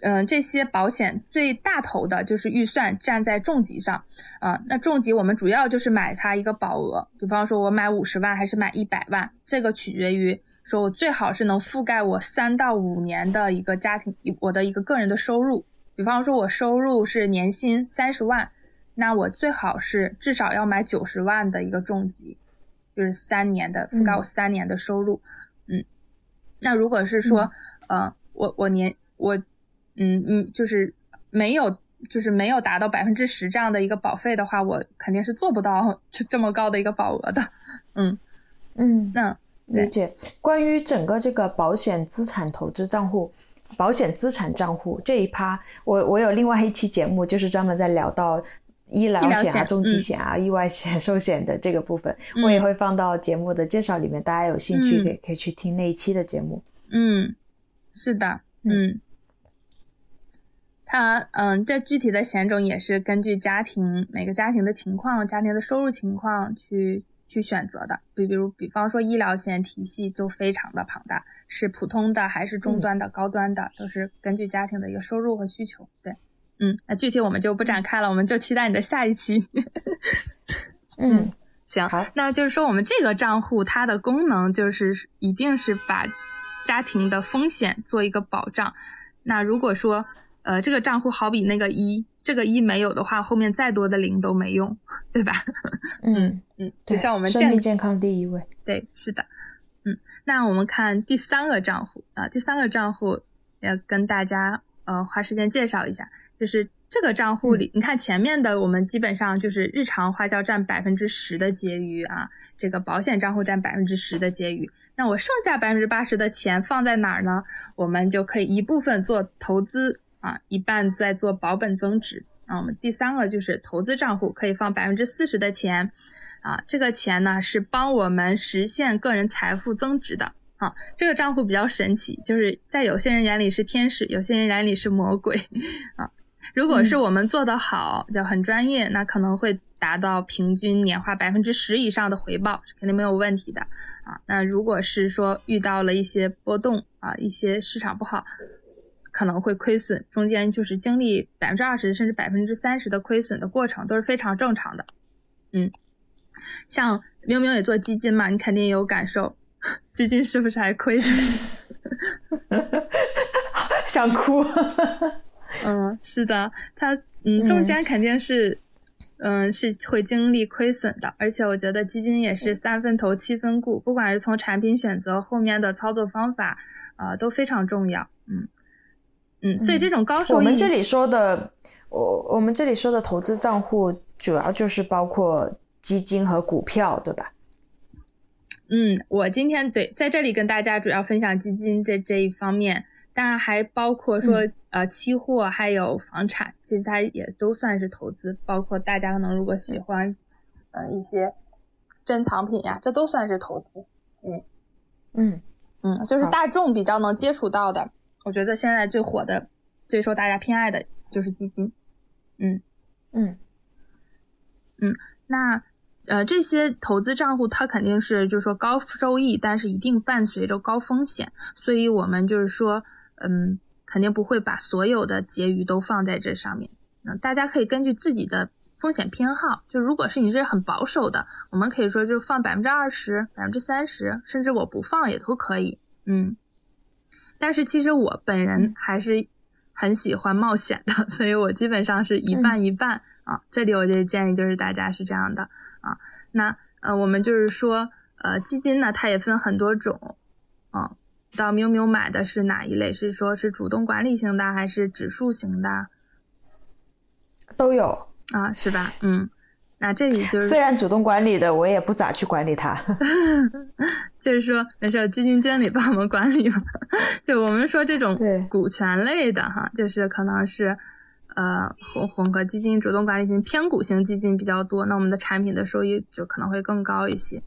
S2: 嗯，这些保险最大头的就是预算站在重疾上，啊，那重疾我们主要就是买它一个保额，比方说我买五十万还是买一百万，这个取决于说我最好是能覆盖我三到五年的一个家庭，我的一个个人的收入，比方说我收入是年薪三十万，那我最好是至少要买九十万的一个重疾，就是三年的覆盖我三年的收入，嗯，那如果是说，呃，我我年我。嗯嗯，就是没有，就是没有达到百分之十这样的一个保费的话，我肯定是做不到这这么高的一个保额的。嗯
S1: 嗯，
S2: 那
S1: 理解。关于整个这个保险资产投资账户、保险资产账户这一趴，我我有另外一期节目，就是专门在聊到医疗险啊、重疾险啊、意外险、寿险的这个部分，我也会放到节目的介绍里面，大家有兴趣可以可以去听那一期的节目。
S2: 嗯，是的，嗯。它嗯，这具体的险种也是根据家庭每个家庭的情况、家庭的收入情况去去选择的。比比如，比方说医疗险体系就非常的庞大，是普通的还是中端的、高端的，都是根据家庭的一个收入和需求。对，嗯，那具体我们就不展开了，我们就期待你的下一期。
S1: 嗯，
S2: 行，那就是说我们这个账户它的功能就是一定是把家庭的风险做一个保障。那如果说呃这个账户好比那个一，这个一没有的话，后面再多的零都没用，对吧？
S1: 嗯
S2: 嗯，就像我们
S1: 生命健康第一位。
S2: 对，是的。嗯，那我们看第三个账户啊，第三个账户要跟大家呃花时间介绍一下，就是这个账户里，你看前面的我们基本上就是日常花销占百分之十的结余啊，这个保险账户占百分之十的结余，那我剩下百分之八十的钱放在哪儿呢？我们就可以一部分做投资啊，一半在做保本增值啊。我们第三个就是投资账户，可以放百分之四十的钱。啊，这个钱呢是帮我们实现个人财富增值的啊。这个账户比较神奇，就是在有些人眼里是天使，有些人眼里是魔鬼啊。如果是我们做得好，就很专业，那可能会达到平均年化百分之十以上的回报，是肯定没有问题的啊。那如果是说遇到了一些波动啊，一些市场不好，可能会亏损，中间就是经历百分之二十甚至百分之三十的亏损的过程，都是非常正常的，嗯。像明明也做基金嘛，你肯定有感受，基金是不是还亏着？
S1: 想哭。
S2: 嗯，是的，它嗯中间肯定是嗯是会经历亏损的，而且我觉得基金也是三分投七分顾，不管是从产品选择后面的操作方法啊都非常重要。嗯嗯，所以这种高收益，
S1: 我们这里说的我我们这里说的投资账户主要就是包括。基金和股票，对吧？
S2: 嗯，我今天对在这里跟大家主要分享基金这这一方面，当然还包括说呃期货还有房产，其实它也都算是投资。包括大家可能如果喜欢呃一些珍藏品呀，这都算是投资。嗯
S1: 嗯
S2: 嗯，就是大众比较能接触到的，我觉得现在最火的、最受大家偏爱的就是基金。嗯
S1: 嗯
S2: 嗯，那。呃，这些投资账户它肯定是就是说高收益，但是一定伴随着高风险，所以我们就是说，嗯，肯定不会把所有的结余都放在这上面。嗯，大家可以根据自己的风险偏好，就如果是你是很保守的，我们可以说就放百分之二十、百分之三十，甚至我不放也都可以。嗯，但是其实我本人还是很喜欢冒险的，所以我基本上是一半一半啊。这里我的建议就是大家是这样的。啊，那呃，我们就是说，呃，基金呢，它也分很多种，啊，到喵喵买的是哪一类？是说是主动管理型的，还是指数型的？
S1: 都有
S2: 啊，是吧？嗯，那这里就是
S1: 虽然主动管理的，我也不咋去管理它，
S2: 就是说没事，基金经理帮我们管理嘛。就我们说这种股权类的哈，就是可能是。呃，混混合基金、主动管理型、偏股型基金比较多，那我们的产品的收益就可能会更高一些。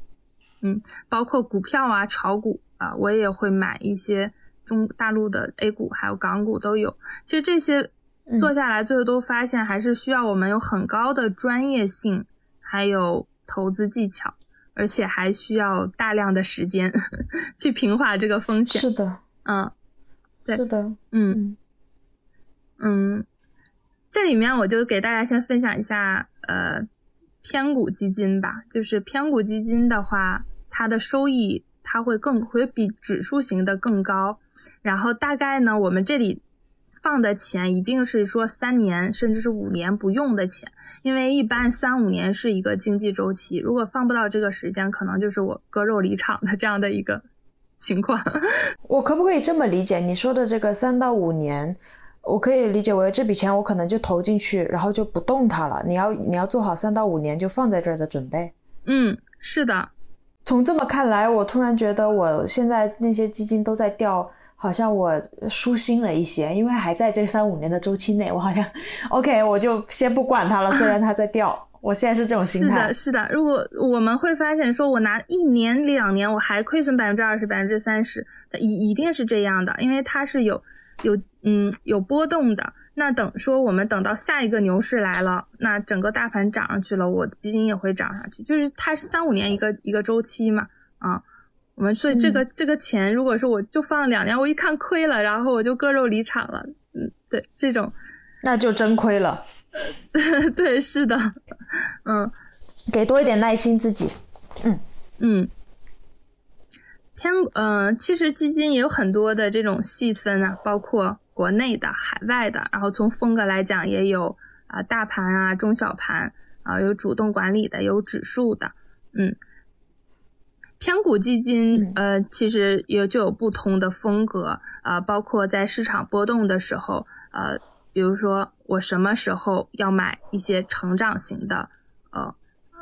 S2: 嗯，包括股票啊、炒股啊，我也会买一些中大陆的 A 股，还有港股都有。其实这些做下来，最后都发现还是需要我们有很高的专业性，还有投资技巧，而且还需要大量的时间 去平滑这个风险。
S1: 是的，
S2: 嗯，对，
S1: 是的，嗯
S2: 嗯。这里面我就给大家先分享一下，呃，偏股基金吧。就是偏股基金的话，它的收益它会更会比指数型的更高。然后大概呢，我们这里放的钱一定是说三年甚至是五年不用的钱，因为一般三五年是一个经济周期，如果放不到这个时间，可能就是我割肉离场的这样的一个 情况。
S1: 我可不可以这么理解你说的这个三到五年？我可以理解为这笔钱我可能就投进去，然后就不动它了。你要你要做好三到五年就放在这儿的准备。
S2: 嗯，是的。
S1: 从这么看来，我突然觉得我现在那些基金都在掉，好像我舒心了一些，因为还在这三五年的周期内，我好像 OK，我就先不管它了。虽然它在掉，我现在是这种心
S2: 态。是的，是的。如果我们会发现，说我拿一年两年，我还亏损百分之二十、百分之三十，一一定是这样的，因为它是有有。嗯，有波动的。那等说我们等到下一个牛市来了，那整个大盘涨上去了，我的基金也会涨上去。就是它是三五年一个一个周期嘛，啊，我们所以这个这个钱，如果说我就放两年，我一看亏了，然后我就割肉离场了。嗯，对，这种
S1: 那就真亏了。
S2: 对，是的，嗯，
S1: 给多一点耐心自己。嗯
S2: 嗯，偏嗯，其实基金也有很多的这种细分啊，包括国内的、海外的，然后从风格来讲也有啊大盘啊、中小盘啊，有主动管理的，有指数的，嗯。偏股基金，呃，其实也就有不同的风格，呃，包括在市场波动的时候，呃，比如说我什么时候要买一些成长型的，呃，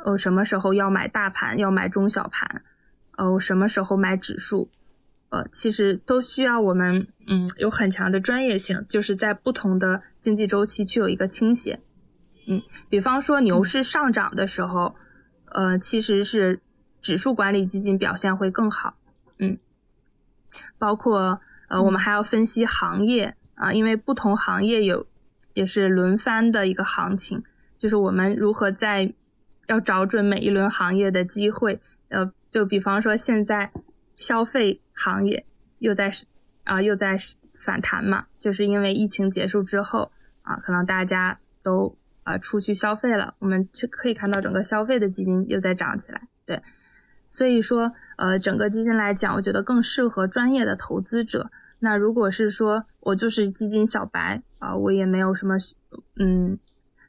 S2: 我什么时候要买大盘，要买中小盘，呃，我什么时候买指数，呃，其实都需要我们，嗯，有很强的专业性，就是在不同的经济周期去有一个倾斜，嗯，比方说牛市上涨的时候，呃，其实是。指数管理基金表现会更好，嗯，包括呃，我们还要分析行业啊，因为不同行业有也是轮番的一个行情，就是我们如何在要找准每一轮行业的机会，呃，就比方说现在消费行业又在啊又在反弹嘛，就是因为疫情结束之后啊，可能大家都啊出去消费了，我们就可以看到整个消费的基金又在涨起来，对。所以说，呃，整个基金来讲，我觉得更适合专业的投资者。那如果是说我就是基金小白啊，我也没有什么，嗯，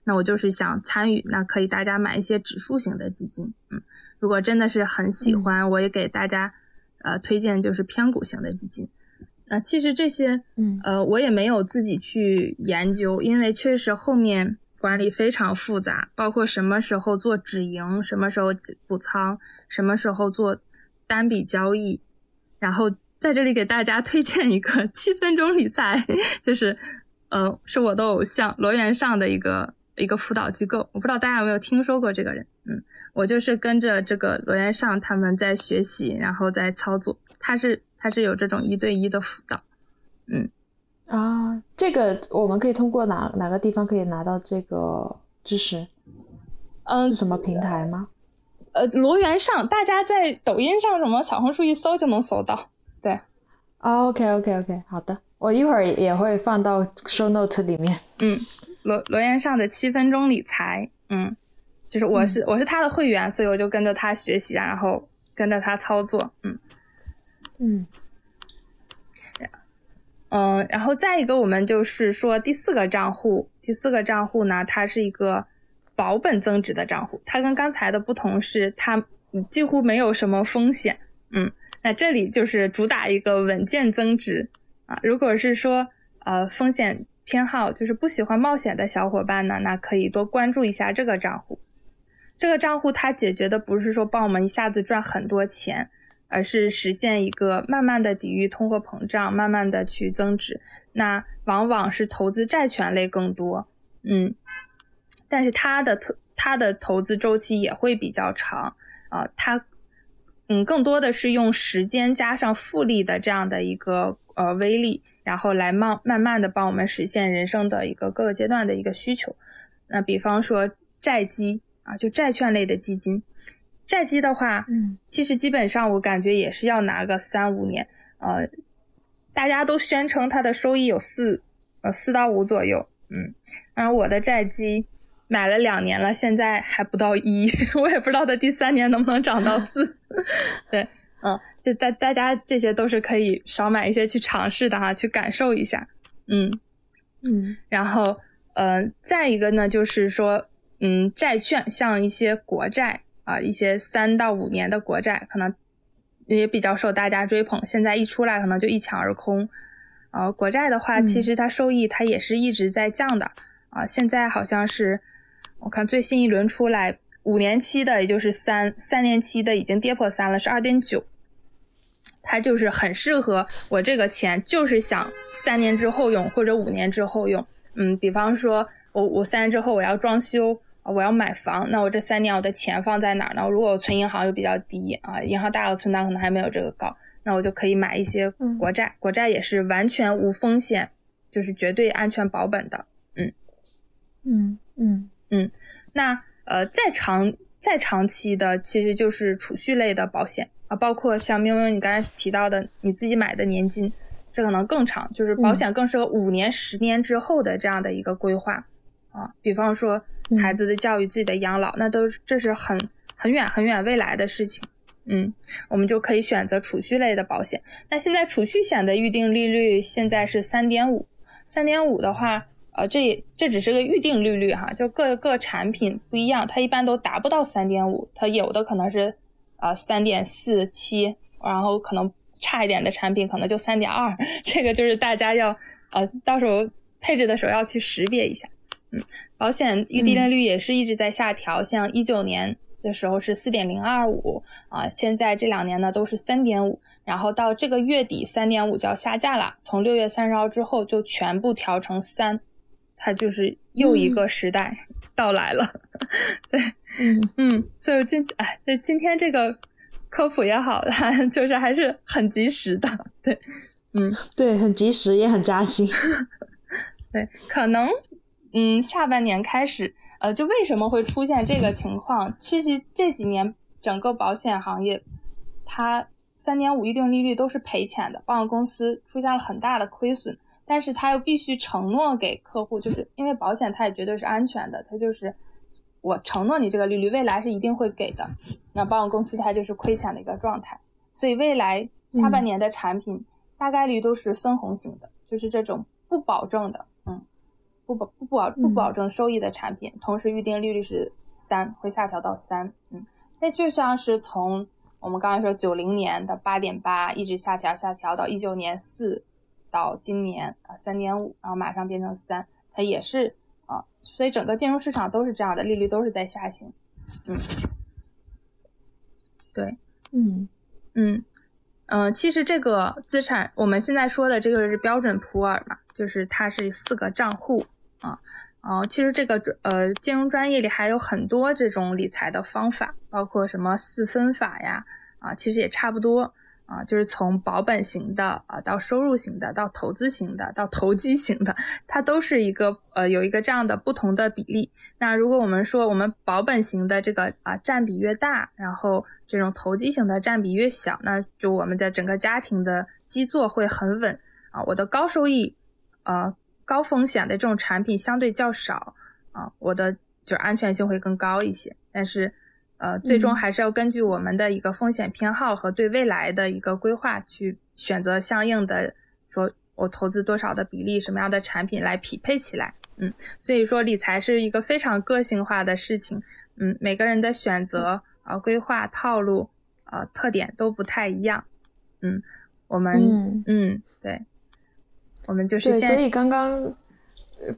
S2: 那我就是想参与，那可以大家买一些指数型的基金。嗯，如果真的是很喜欢，我也给大家呃推荐就是偏股型的基金。那其实这些，嗯，呃，我也没有自己去研究，因为确实后面。管理非常复杂，包括什么时候做止盈，什么时候补仓，什么时候做单笔交易。然后在这里给大家推荐一个七分钟理财，就是，呃，是我的偶像罗源上的一个一个辅导机构。我不知道大家有没有听说过这个人？嗯，我就是跟着这个罗源上他们在学习，然后在操作。他是他是有这种一对一的辅导，嗯。
S1: 啊，这个我们可以通过哪哪个地方可以拿到这个知识？
S2: 嗯，
S1: 是什么平台吗？
S2: 呃，罗源上，大家在抖音上什么小红书一搜就能搜到。对
S1: ，OK OK OK，好的，我一会儿也会放到 show note 里面。
S2: 嗯，罗罗源上的七分钟理财，嗯，就是我是我是他的会员，所以我就跟着他学习，然后跟着他操作。嗯
S1: 嗯。
S2: 嗯，然后再一个，我们就是说第四个账户，第四个账户呢，它是一个保本增值的账户。它跟刚才的不同是，它几乎没有什么风险。嗯，那这里就是主打一个稳健增值啊。如果是说呃风险偏好就是不喜欢冒险的小伙伴呢，那可以多关注一下这个账户。这个账户它解决的不是说帮我们一下子赚很多钱。而是实现一个慢慢的抵御通货膨胀，慢慢的去增值。那往往是投资债权类更多，嗯，但是它的特它的投资周期也会比较长啊。它嗯更多的是用时间加上复利的这样的一个呃威力，然后来慢慢慢的帮我们实现人生的一个各个阶段的一个需求。那比方说债基啊，就债券类的基金。债基的话，嗯，其实基本上我感觉也是要拿个三五年，呃，大家都宣称它的收益有四，呃，四到五左右，嗯，然后我的债基买了两年了，现在还不到一，我也不知道它第三年能不能涨到四，对，嗯，就大大家这些都是可以少买一些去尝试的哈，去感受一下，嗯。
S1: 嗯，
S2: 然后，呃，再一个呢，就是说，嗯，债券像一些国债。啊，一些三到五年的国债可能也比较受大家追捧，现在一出来可能就一抢而空。呃，国债的话，其实它收益它也是一直在降的啊。现在好像是我看最新一轮出来，五年期的也就是三，三年期的已经跌破三了，是二点九。它就是很适合我这个钱，就是想三年之后用或者五年之后用。嗯，比方说我我三年之后我要装修。我要买房，那我这三年我的钱放在哪儿呢？如果我存银行又比较低啊，银行大额存单可能还没有这个高，那我就可以买一些国债，国债也是完全无风险，就是绝对安全保本的。
S1: 嗯嗯嗯
S2: 嗯。那呃，再长再长期的，其实就是储蓄类的保险啊，包括像喵喵你刚才提到的你自己买的年金，这可能更长，就是保险更适合五年、十年之后的这样的一个规划。啊，比方说孩子的教育、自己的养老，那都这是很很远很远未来的事情。嗯，我们就可以选择储蓄类的保险。那现在储蓄险的预定利率现在是三点五，三点五的话，呃，这这只是个预定利率哈，就各个产品不一样，它一般都达不到三点五，它有的可能是呃三点四七，然后可能差一点的产品可能就三点二，这个就是大家要呃到时候配置的时候要去识别一下。嗯，保险预定利率也是一直在下调，像一九年。的时候是四点零二五啊，现在这两年呢都是三点五，然后到这个月底三点五就要下架了，从六月三十号之后就全部调成三，它就是又一个时代到来了。对，嗯嗯，所以今哎，今天这个科普也好了，就是还是很及时的。对，嗯，
S1: 对，很及时也很扎心。
S2: 对，可能嗯下半年开始。呃，就为什么会出现这个情况？其实这几年整个保险行业，它三点五预定利率都是赔钱的，保险公司出现了很大的亏损，但是它又必须承诺给客户，就是因为保险它也绝对是安全的，它就是我承诺你这个利率，未来是一定会给的。那保险公司它就是亏钱的一个状态，所以未来下半年的产品大概率都是分红型的，就是这种不保证的。不保不保不保证收益的产品，同时预定利率是三，会下调到三。嗯，那就像是从我们刚才说九零年的八点八一直下调下调到一九年四，到今年啊三点五，然后马上变成三，它也是啊，所以整个金融市场都是这样的，利率都是在下行。嗯，对，
S1: 嗯
S2: 嗯嗯，其实这个资产我们现在说的这个是标准普尔嘛，就是它是四个账户。啊，哦，其实这个呃，金融专业里还有很多这种理财的方法，包括什么四分法呀，啊，其实也差不多啊，就是从保本型的啊，到收入型的，到投资型的，到投机型的，它都是一个呃，有一个这样的不同的比例。那如果我们说我们保本型的这个啊占比越大，然后这种投机型的占比越小，那就我们的整个家庭的基座会很稳啊，我的高收益呃。高风险的这种产品相对较少啊，我的就是安全性会更高一些。但是，呃，最终还是要根据我们的一个风险偏好和对未来的一个规划去选择相应的，说我投资多少的比例，什么样的产品来匹配起来。嗯，所以说理财是一个非常个性化的事情。嗯，每个人的选择啊、规划套路啊、特点都不太一样。嗯，我们嗯对。我们就是
S1: 对，所以刚刚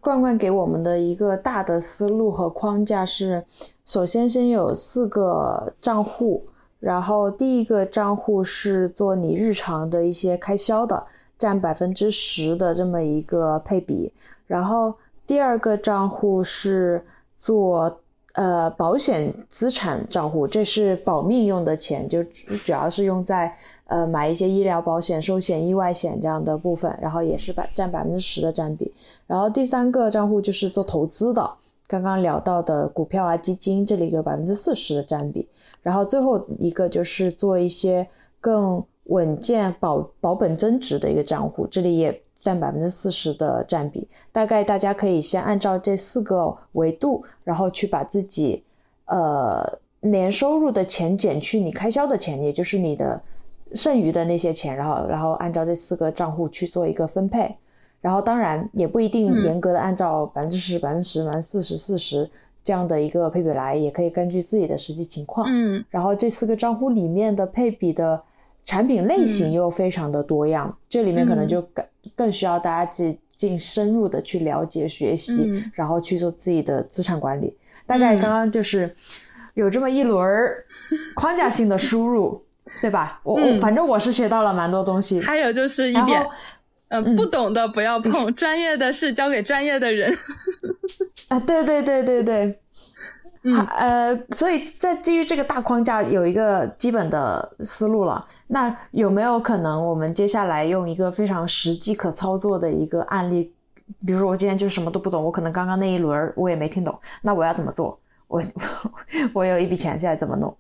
S1: 罐罐给我们的一个大的思路和框架是：首先先有四个账户，然后第一个账户是做你日常的一些开销的，占百分之十的这么一个配比，然后第二个账户是做呃保险资产账户，这是保命用的钱，就主要是用在。呃，买一些医疗保险、寿险、意外险这样的部分，然后也是百占百分之十的占比。然后第三个账户就是做投资的，刚刚聊到的股票啊、基金，这里有百分之四十的占比。然后最后一个就是做一些更稳健、保保本增值的一个账户，这里也占百分之四十的占比。大概大家可以先按照这四个维度，然后去把自己呃年收入的钱减去你开销的钱，也就是你的。剩余的那些钱，然后然后按照这四个账户去做一个分配，然后当然也不一定严格的按照百分之十、百分之十、百分之四十、四十这样的一个配比来，也可以根据自己的实际情况。
S2: 嗯，
S1: 然后这四个账户里面的配比的产品类型又非常的多样，这里面可能就更更需要大家进进深入的去了解、学习，然后去做自己的资产管理。大概刚刚就是有这么一轮框架性的输入。对吧？我我反正我是学到了蛮多东西。
S2: 还有就是一点，呃，不懂的不要碰，专业的事交给专业的人。
S1: 啊，对对对对对，嗯呃，所以在基于这个大框架有一个基本的思路了。那有没有可能我们接下来用一个非常实际可操作的一个案例？比如说我今天就什么都不懂，我可能刚刚那一轮我也没听懂，那我要怎么做？我 我有一笔钱，现在怎么弄？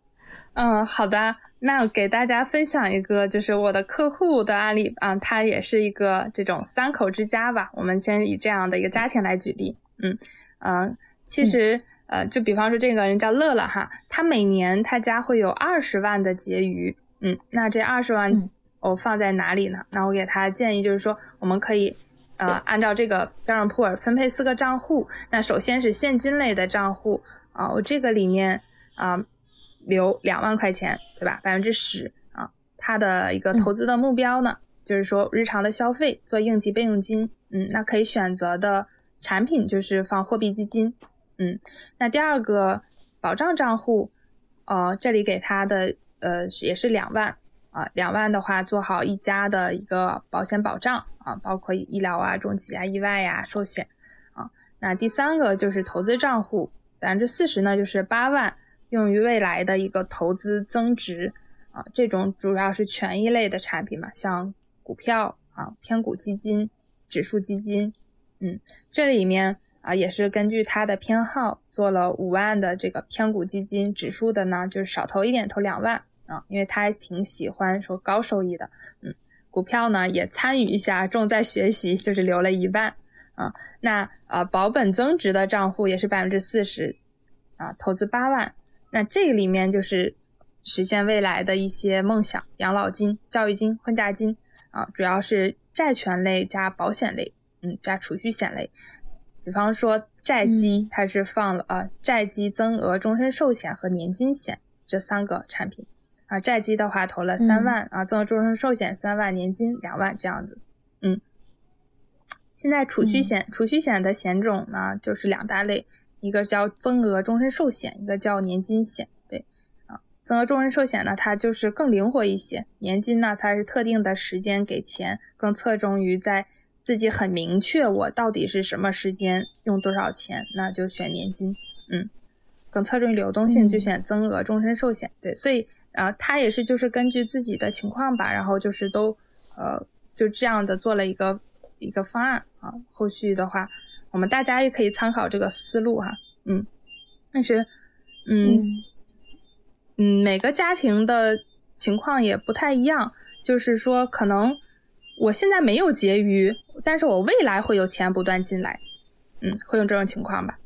S2: 嗯，好的。那给大家分享一个，就是我的客户的案例啊，他也是一个这种三口之家吧。我们先以这样的一个家庭来举例，嗯嗯，其实呃，就比方说这个人叫乐乐哈，他每年他家会有二十万的结余，嗯，那这二十万我放在哪里呢？那我给他建议就是说，我们可以呃按照这个标准普尔分配四个账户，那首先是现金类的账户啊，我这个里面啊留两万块钱，对吧？百分之十啊，他的一个投资的目标呢？就是说，日常的消费做应急备用金，嗯，那可以选择的产品就是放货币基金，嗯，那第二个保障账户，呃，这里给他的呃也是两万啊，两万的话做好一家的一个保险保障啊，包括医疗啊、重疾啊、意外呀、寿险啊。那第三个就是投资账户，百分之四十呢就是八万，用于未来的一个投资增值啊，这种主要是权益类的产品嘛，像。股票啊，偏股基金、指数基金，嗯，这里面啊也是根据他的偏好做了五万的这个偏股基金，指数的呢就是少投一点，投两万啊，因为他还挺喜欢说高收益的，嗯，股票呢也参与一下，重在学习，就是留了一万啊。那呃保本增值的账户也是百分之四十啊，投资八万，那这个里面就是实现未来的一些梦想，养老金、教育金、婚嫁金。啊，主要是债权类加保险类，嗯，加储蓄险类。比方说债基，它是放了啊，债基增额终身寿险和年金险这三个产品。啊，债基的话投了三万，啊，增额终身寿险三万，年金两万这样子。嗯，现在储蓄险，储蓄险的险种呢就是两大类，一个叫增额终身寿险，一个叫年金险。对啊增额终身寿险呢，它就是更灵活一些；年金呢，它是特定的时间给钱，更侧重于在自己很明确我到底是什么时间用多少钱，那就选年金。嗯，更侧重于流动性，就选增额终身寿险。对，所以啊，它也是就是根据自己的情况吧，然后就是都呃就这样的做了一个一个方案啊。后续的话，我们大家也可以参考这个思路哈。嗯，但是嗯。嗯，每个家庭的情况也不太一样，就是说，可能我现在没有结余，但是我未来会有钱不断进来，嗯，会有这种情况吧？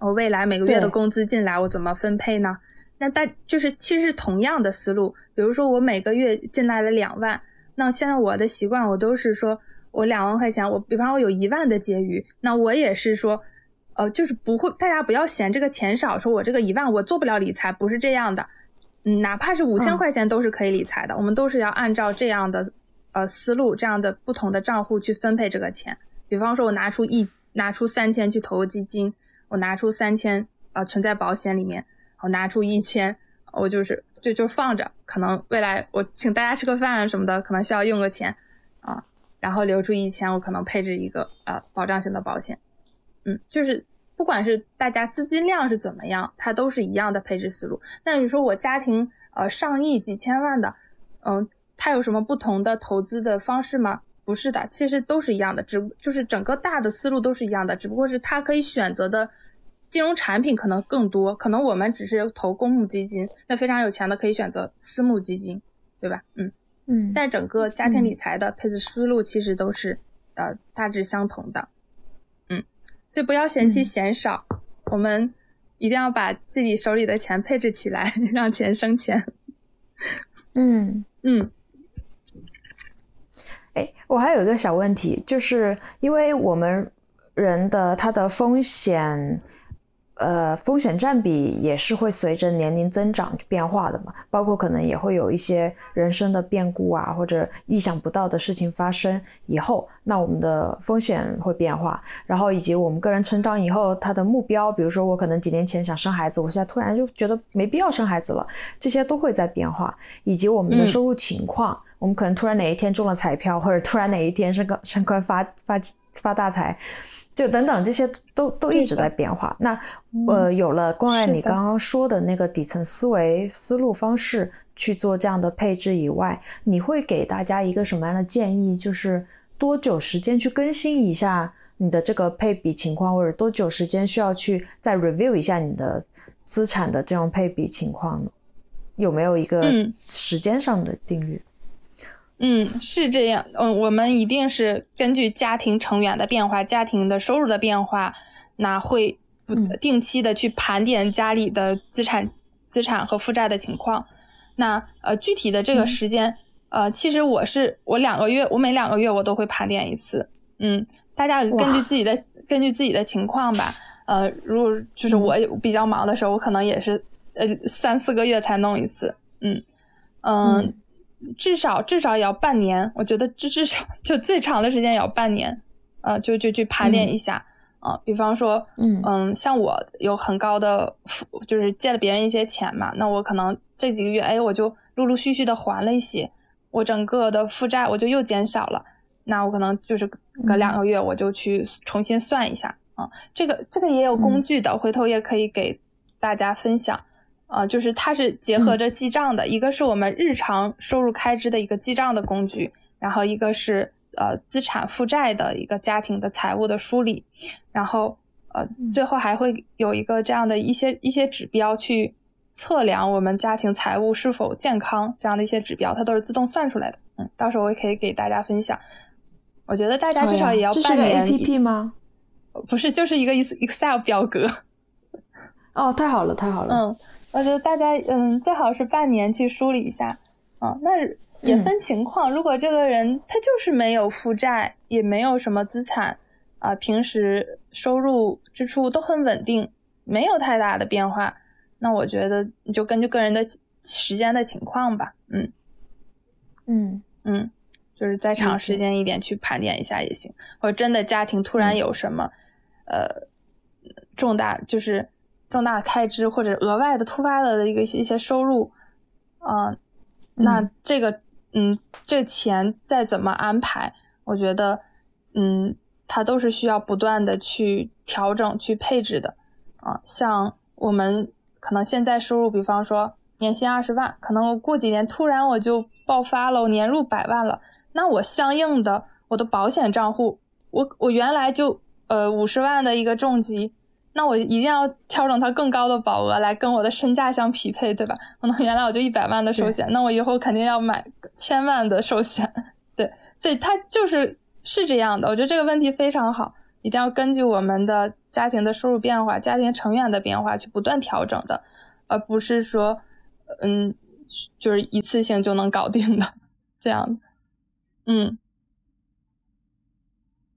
S2: 我未来每个月的工资进来，我怎么分配呢？那大就是其实是同样的思路，比如说我每个月进来了两万，那现在我的习惯，我都是说我两万块钱，我比方说我有一万的结余，那我也是说。呃，就是不会，大家不要嫌这个钱少，说我这个一万我做不了理财，不是这样的，嗯，哪怕是五千块钱都是可以理财的，我们都是要按照这样的呃思路，这样的不同的账户去分配这个钱。比方说，我拿出一拿出三千去投基金，我拿出三千呃存在保险里面，我拿出一千，我就是就就放着，可能未来我请大家吃个饭什么的，可能需要用个钱啊，然后留出一千，我可能配置一个呃保障型的保险。嗯，就是不管是大家资金量是怎么样，它都是一样的配置思路。那你说我家庭呃上亿几千万的，嗯，它有什么不同的投资的方式吗？不是的，其实都是一样的，只就是整个大的思路都是一样的，只不过是它可以选择的金融产品可能更多。可能我们只是投公募基金，那非常有钱的可以选择私募基金，对吧？嗯
S1: 嗯，
S2: 但整个家庭理财的配置思路其实都是呃大致相同的。嗯所以不要嫌弃钱少，我们一定要把自己手里的钱配置起来，让钱生钱。
S1: 嗯
S2: 嗯。
S1: 哎，我还有一个小问题，就是因为我们人的他的风险。呃，风险占比也是会随着年龄增长变化的嘛，包括可能也会有一些人生的变故啊，或者意想不到的事情发生以后，那我们的风险会变化，然后以及我们个人成长以后他的目标，比如说我可能几年前想生孩子，我现在突然就觉得没必要生孩子了，这些都会在变化，以及我们的收入情况，我们可能突然哪一天中了彩票，或者突然哪一天升个升官发发发大财。就等等，这些都都一直在变化。那呃，有了关爱你刚刚说的那个底层思维思路方式去做这样的配置以外，你会给大家一个什么样的建议？就是多久时间去更新一下你的这个配比情况，或者多久时间需要去再 review 一下你的资产的这种配比情况呢？有没有一个时间上的定律？
S2: 嗯，是这样。嗯，我们一定是根据家庭成员的变化、家庭的收入的变化，那会不定期的去盘点家里的资产、资产和负债的情况。那呃，具体的这个时间，呃，其实我是我两个月，我每两个月我都会盘点一次。嗯，大家根据自己的根据自己的情况吧。呃，如果就是我比较忙的时候，我可能也是呃三四个月才弄一次。嗯嗯。至少至少也要半年，我觉得至至少就最长的时间也要半年，呃，就就去盘点一下啊。比方说，嗯嗯，像我有很高的，就是借了别人一些钱嘛，那我可能这几个月，哎，我就陆陆续续的还了一些，我整个的负债我就又减少了，那我可能就是隔两个月我就去重新算一下啊。这个这个也有工具的，回头也可以给大家分享。啊，就是它是结合着记账的，一个是我们日常收入开支的一个记账的工具，然后一个是呃资产负债的一个家庭的财务的梳理，然后呃最后还会有一个这样的一些一些指标去测量我们家庭财务是否健康这样的一些指标，它都是自动算出来的。嗯，到时候我也可以给大家分享。我觉得大家至少也要半年。
S1: 这是 A P P 吗？
S2: 不是，就是一个 Excel 表格。
S1: 哦，太好了，太好了。
S2: 嗯。我觉得大家嗯，最好是半年去梳理一下，啊，那也分情况。如果这个人他就是没有负债，也没有什么资产，啊，平时收入支出都很稳定，没有太大的变化，那我觉得你就根据个人的时间的情况吧，嗯，
S1: 嗯
S2: 嗯，就是再长时间一点去盘点一下也行。或者真的家庭突然有什么，呃，重大就是。重大开支或者额外的突发的一个一些收入，嗯，那这个嗯，这钱再怎么安排，我觉得嗯，它都是需要不断的去调整、去配置的啊。像我们可能现在收入，比方说年薪二十万，可能我过几年突然我就爆发了，我年入百万了，那我相应的我的保险账户，我我原来就呃五十万的一个重疾。那我一定要调整它更高的保额来跟我的身价相匹配，对吧？可能原来我就一百万的寿险，那我以后肯定要买千万的寿险，对，所以它就是是这样的。我觉得这个问题非常好，一定要根据我们的家庭的收入变化、家庭成员的变化去不断调整的，而不是说，嗯，就是一次性就能搞定的这样的，嗯，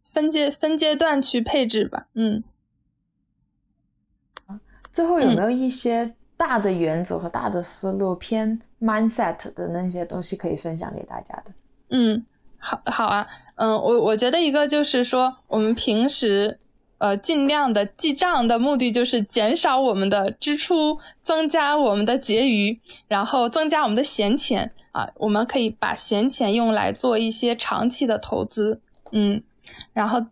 S2: 分阶分阶段去配置吧，嗯。
S1: 最后有没有一些大的原则和大的思路偏 mindset 的那些东西可以分享给大家的？
S2: 嗯，好，好啊，嗯，我我觉得一个就是说，我们平时呃尽量的记账的目的就是减少我们的支出，增加我们的结余，然后增加我们的闲钱啊，我们可以把闲钱用来做一些长期的投资，嗯，然后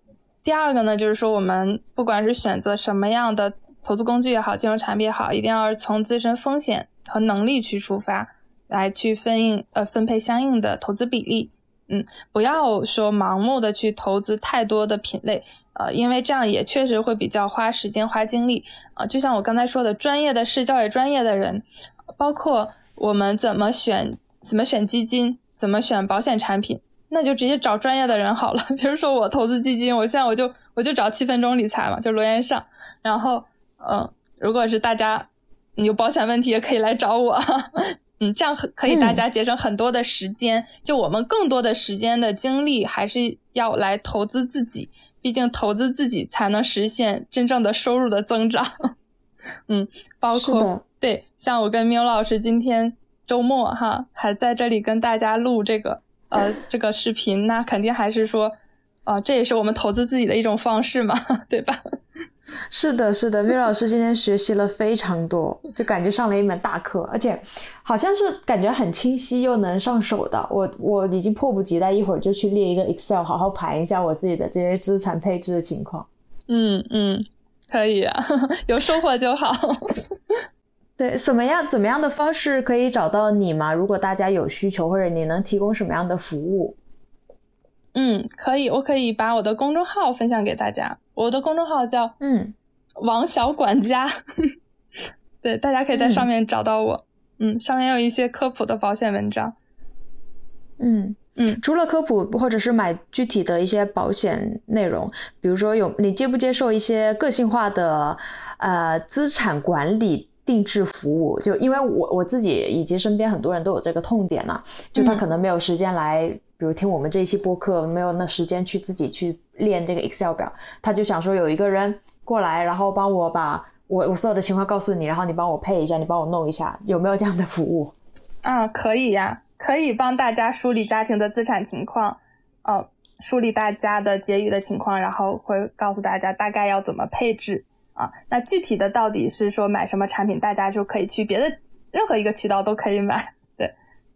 S2: 第二个呢，就是说我们不管是选择什么样的。投资工具也好，金融产品也好，一定要从自身风险和能力去出发，来去分应呃分配相应的投资比例。嗯，不要说盲目的去投资太多的品类，呃，因为这样也确实会比较花时间花精力啊。就像我刚才说的，专业的事交给专业的人，包括我们怎么选怎么选基金，怎么选保险产品，那就直接找专业的人好了。比如说我投资基金，我现在我就我就找七分钟理财嘛，就罗岩上，然后。嗯，如果是大家有保险问题，也可以来找我。嗯，这样可以大家节省很多的时间。就我们更多的时间的精力，还是要来投资自己。毕竟投资自己才能实现真正的收入的增长。嗯，包括对，像我跟喵老师今天周末哈，还在这里跟大家录这个呃这个视频，那肯定还是说。啊，这也是我们投资自己的一种方式嘛，对吧？
S1: 是的，是的，缪老师今天学习了非常多，就感觉上了一门大课，而且好像是感觉很清晰又能上手的。我我已经迫不及待，一会儿就去列一个 Excel，好好盘一下我自己的这些资产配置的情况。
S2: 嗯嗯，可以啊，有收获就好。
S1: 对，怎么样怎么样的方式可以找到你吗？如果大家有需求，或者你能提供什么样的服务？
S2: 嗯，可以，我可以把我的公众号分享给大家。我的公众号叫
S1: 嗯
S2: 王小管家，对，大家可以在上面找到我。嗯，上面有一些科普的保险文章。
S1: 嗯，
S2: 嗯，
S1: 除了科普或者是买具体的一些保险内容，比如说有你接不接受一些个性化的呃资产管理定制服务？就因为我我自己以及身边很多人都有这个痛点嘛，就他可能没有时间来，比如听我们这一期播客，没有那时间去自己去练这个 Excel 表，他就想说有一个人过来，然后帮我把我我所有的情况告诉你，然后你帮我配一下，你帮我弄一下，有没有这样的服务？
S2: 啊，可以呀。可以帮大家梳理家庭的资产情况，呃，梳理大家的结余的情况，然后会告诉大家大概要怎么配置啊。那具体的到底是说买什么产品，大家就可以去别的任何一个渠道都可以买。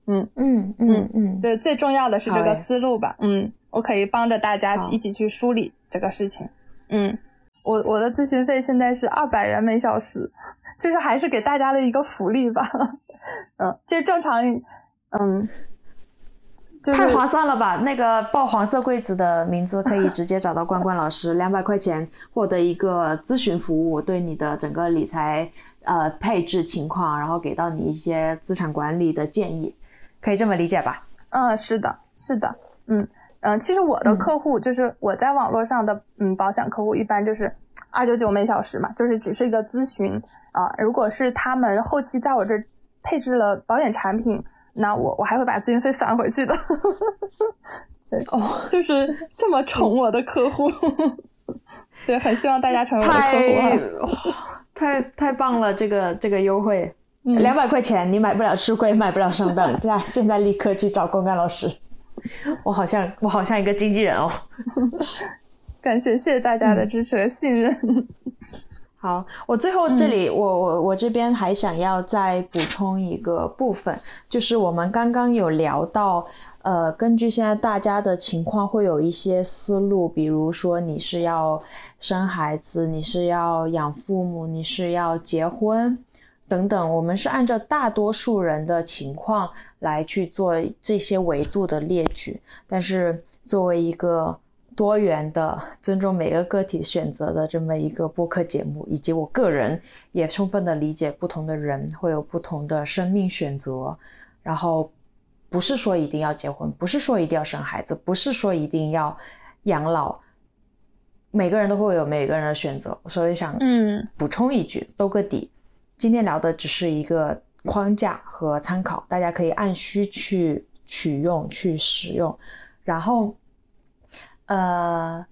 S2: 对，
S1: 嗯嗯嗯嗯，
S2: 对，最重要的是这个思路吧。嗯，我可以帮着大家一起去梳理这个事情。嗯，我我的咨询费现在是二百元每小时，就是还是给大家的一个福利吧。嗯，就是正常。嗯，
S1: 太划算了吧！那个报黄色柜子的名字可以直接找到关关老师，两百块钱获得一个咨询服务，对你的整个理财呃配置情况，然后给到你一些资产管理的建议，可以这么理解吧？
S2: 嗯，是的，是的，嗯嗯，其实我的客户就是我在网络上的嗯保险客户，一般就是二九九每小时嘛，就是只是一个咨询啊。如果是他们后期在我这配置了保险产品。那我我还会把咨询费返回去的，对哦，就是这么宠我的客户，对，很希望大家成为我的客
S1: 户，太太棒了，这个这个优惠，两百块钱你买不了吃亏，买不了上当，对啊，现在立刻去找公干老师，我好像我好像一个经纪人哦，
S2: 感谢谢谢大家的支持和信任。
S1: 好，我最后这里，我我我这边还想要再补充一个部分，就是我们刚刚有聊到，呃，根据现在大家的情况，会有一些思路，比如说你是要生孩子，你是要养父母，你是要结婚等等，我们是按照大多数人的情况来去做这些维度的列举，但是作为一个。多元的尊重每个个体选择的这么一个播客节目，以及我个人也充分的理解不同的人会有不同的生命选择，然后不是说一定要结婚，不是说一定要生孩子，不是说一定要养老，每个人都会有每个人的选择，所以想嗯。补充一句，兜个底，今天聊的只是一个框架和参考，大家可以按需去取用去使用，然后。呃，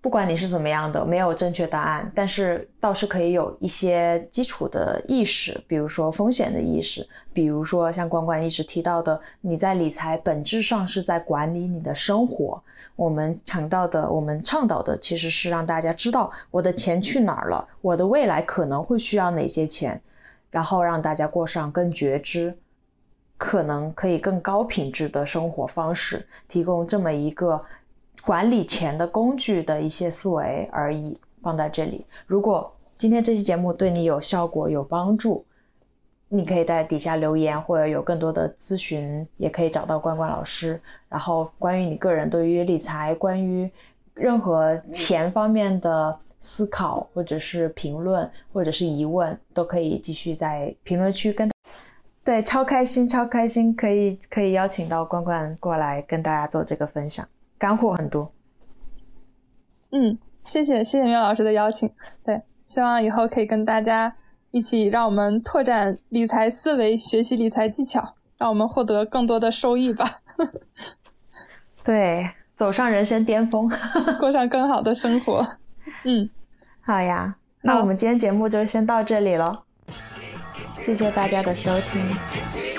S1: 不管你是怎么样的，没有正确答案，但是倒是可以有一些基础的意识，比如说风险的意识，比如说像关关一直提到的，你在理财本质上是在管理你的生活。我们强调的，我们倡导的，其实是让大家知道我的钱去哪儿了，我的未来可能会需要哪些钱，然后让大家过上更觉知，可能可以更高品质的生活方式，提供这么一个。管理钱的工具的一些思维而已，放在这里。如果今天这期节目对你有效果、有帮助，你可以在底下留言，或者有更多的咨询，也可以找到关关老师。然后，关于你个人对于理财、关于任何钱方面的思考，或者是评论，或者是疑问，都可以继续在评论区跟。对，超开心，超开心，可以可以邀请到关关过来跟大家做这个分享。干货很多，
S2: 嗯，谢谢谢谢苗老师的邀请，对，希望以后可以跟大家一起，让我们拓展理财思维，学习理财技巧，让我们获得更多的收益吧。
S1: 对，走上人生巅峰，
S2: 过上更好的生活。嗯，
S1: 好呀，那我们今天节目就先到这里了，谢谢大家的收听。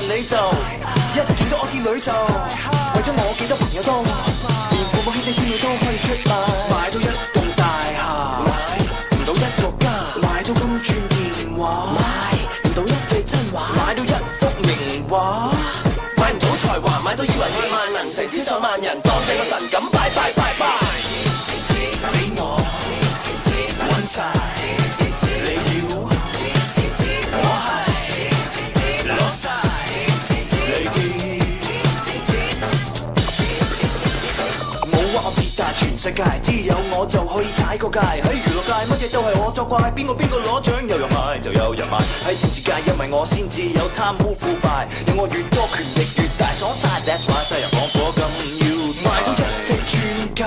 S1: 你就一见到我见女就，为咗我记多朋友多，连父母兄弟姊妹都可以出卖。买到一栋大厦，
S3: 买唔到一个家，买到金钻电话，买唔到一句真话，买到一幅名画，买唔到才华，买到以为万能成千上万人。世界，只有我就可以踩個界。喺娛樂界乜嘢都係我作怪，邊個邊個攞獎有人買就有人買。喺政治界因為我先至有貪污腐敗，有我越多權力越大，所晒 That's why 西人放火咁要買到一隻鑽戒，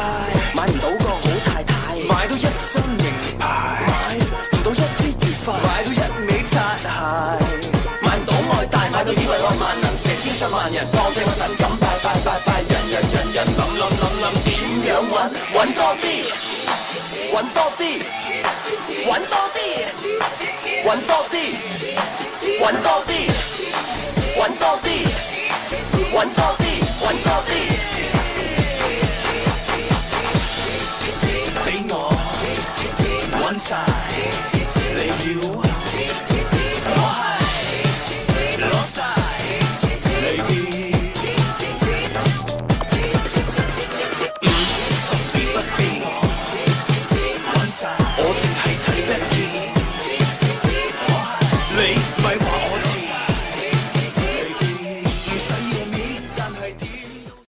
S3: 買唔到個好太太，買到一身名牌，買唔到一支月花，買到一味擦鞋。買唔到外帶，買到以為我萬能，成千上萬人當正我神咁拜拜拜拜，人人人人諗諗諗諗點想玩玩多啲玩多啲玩多啲玩多啲玩多啲玩多啲玩多啲玩多啲。玩我啲晒，你要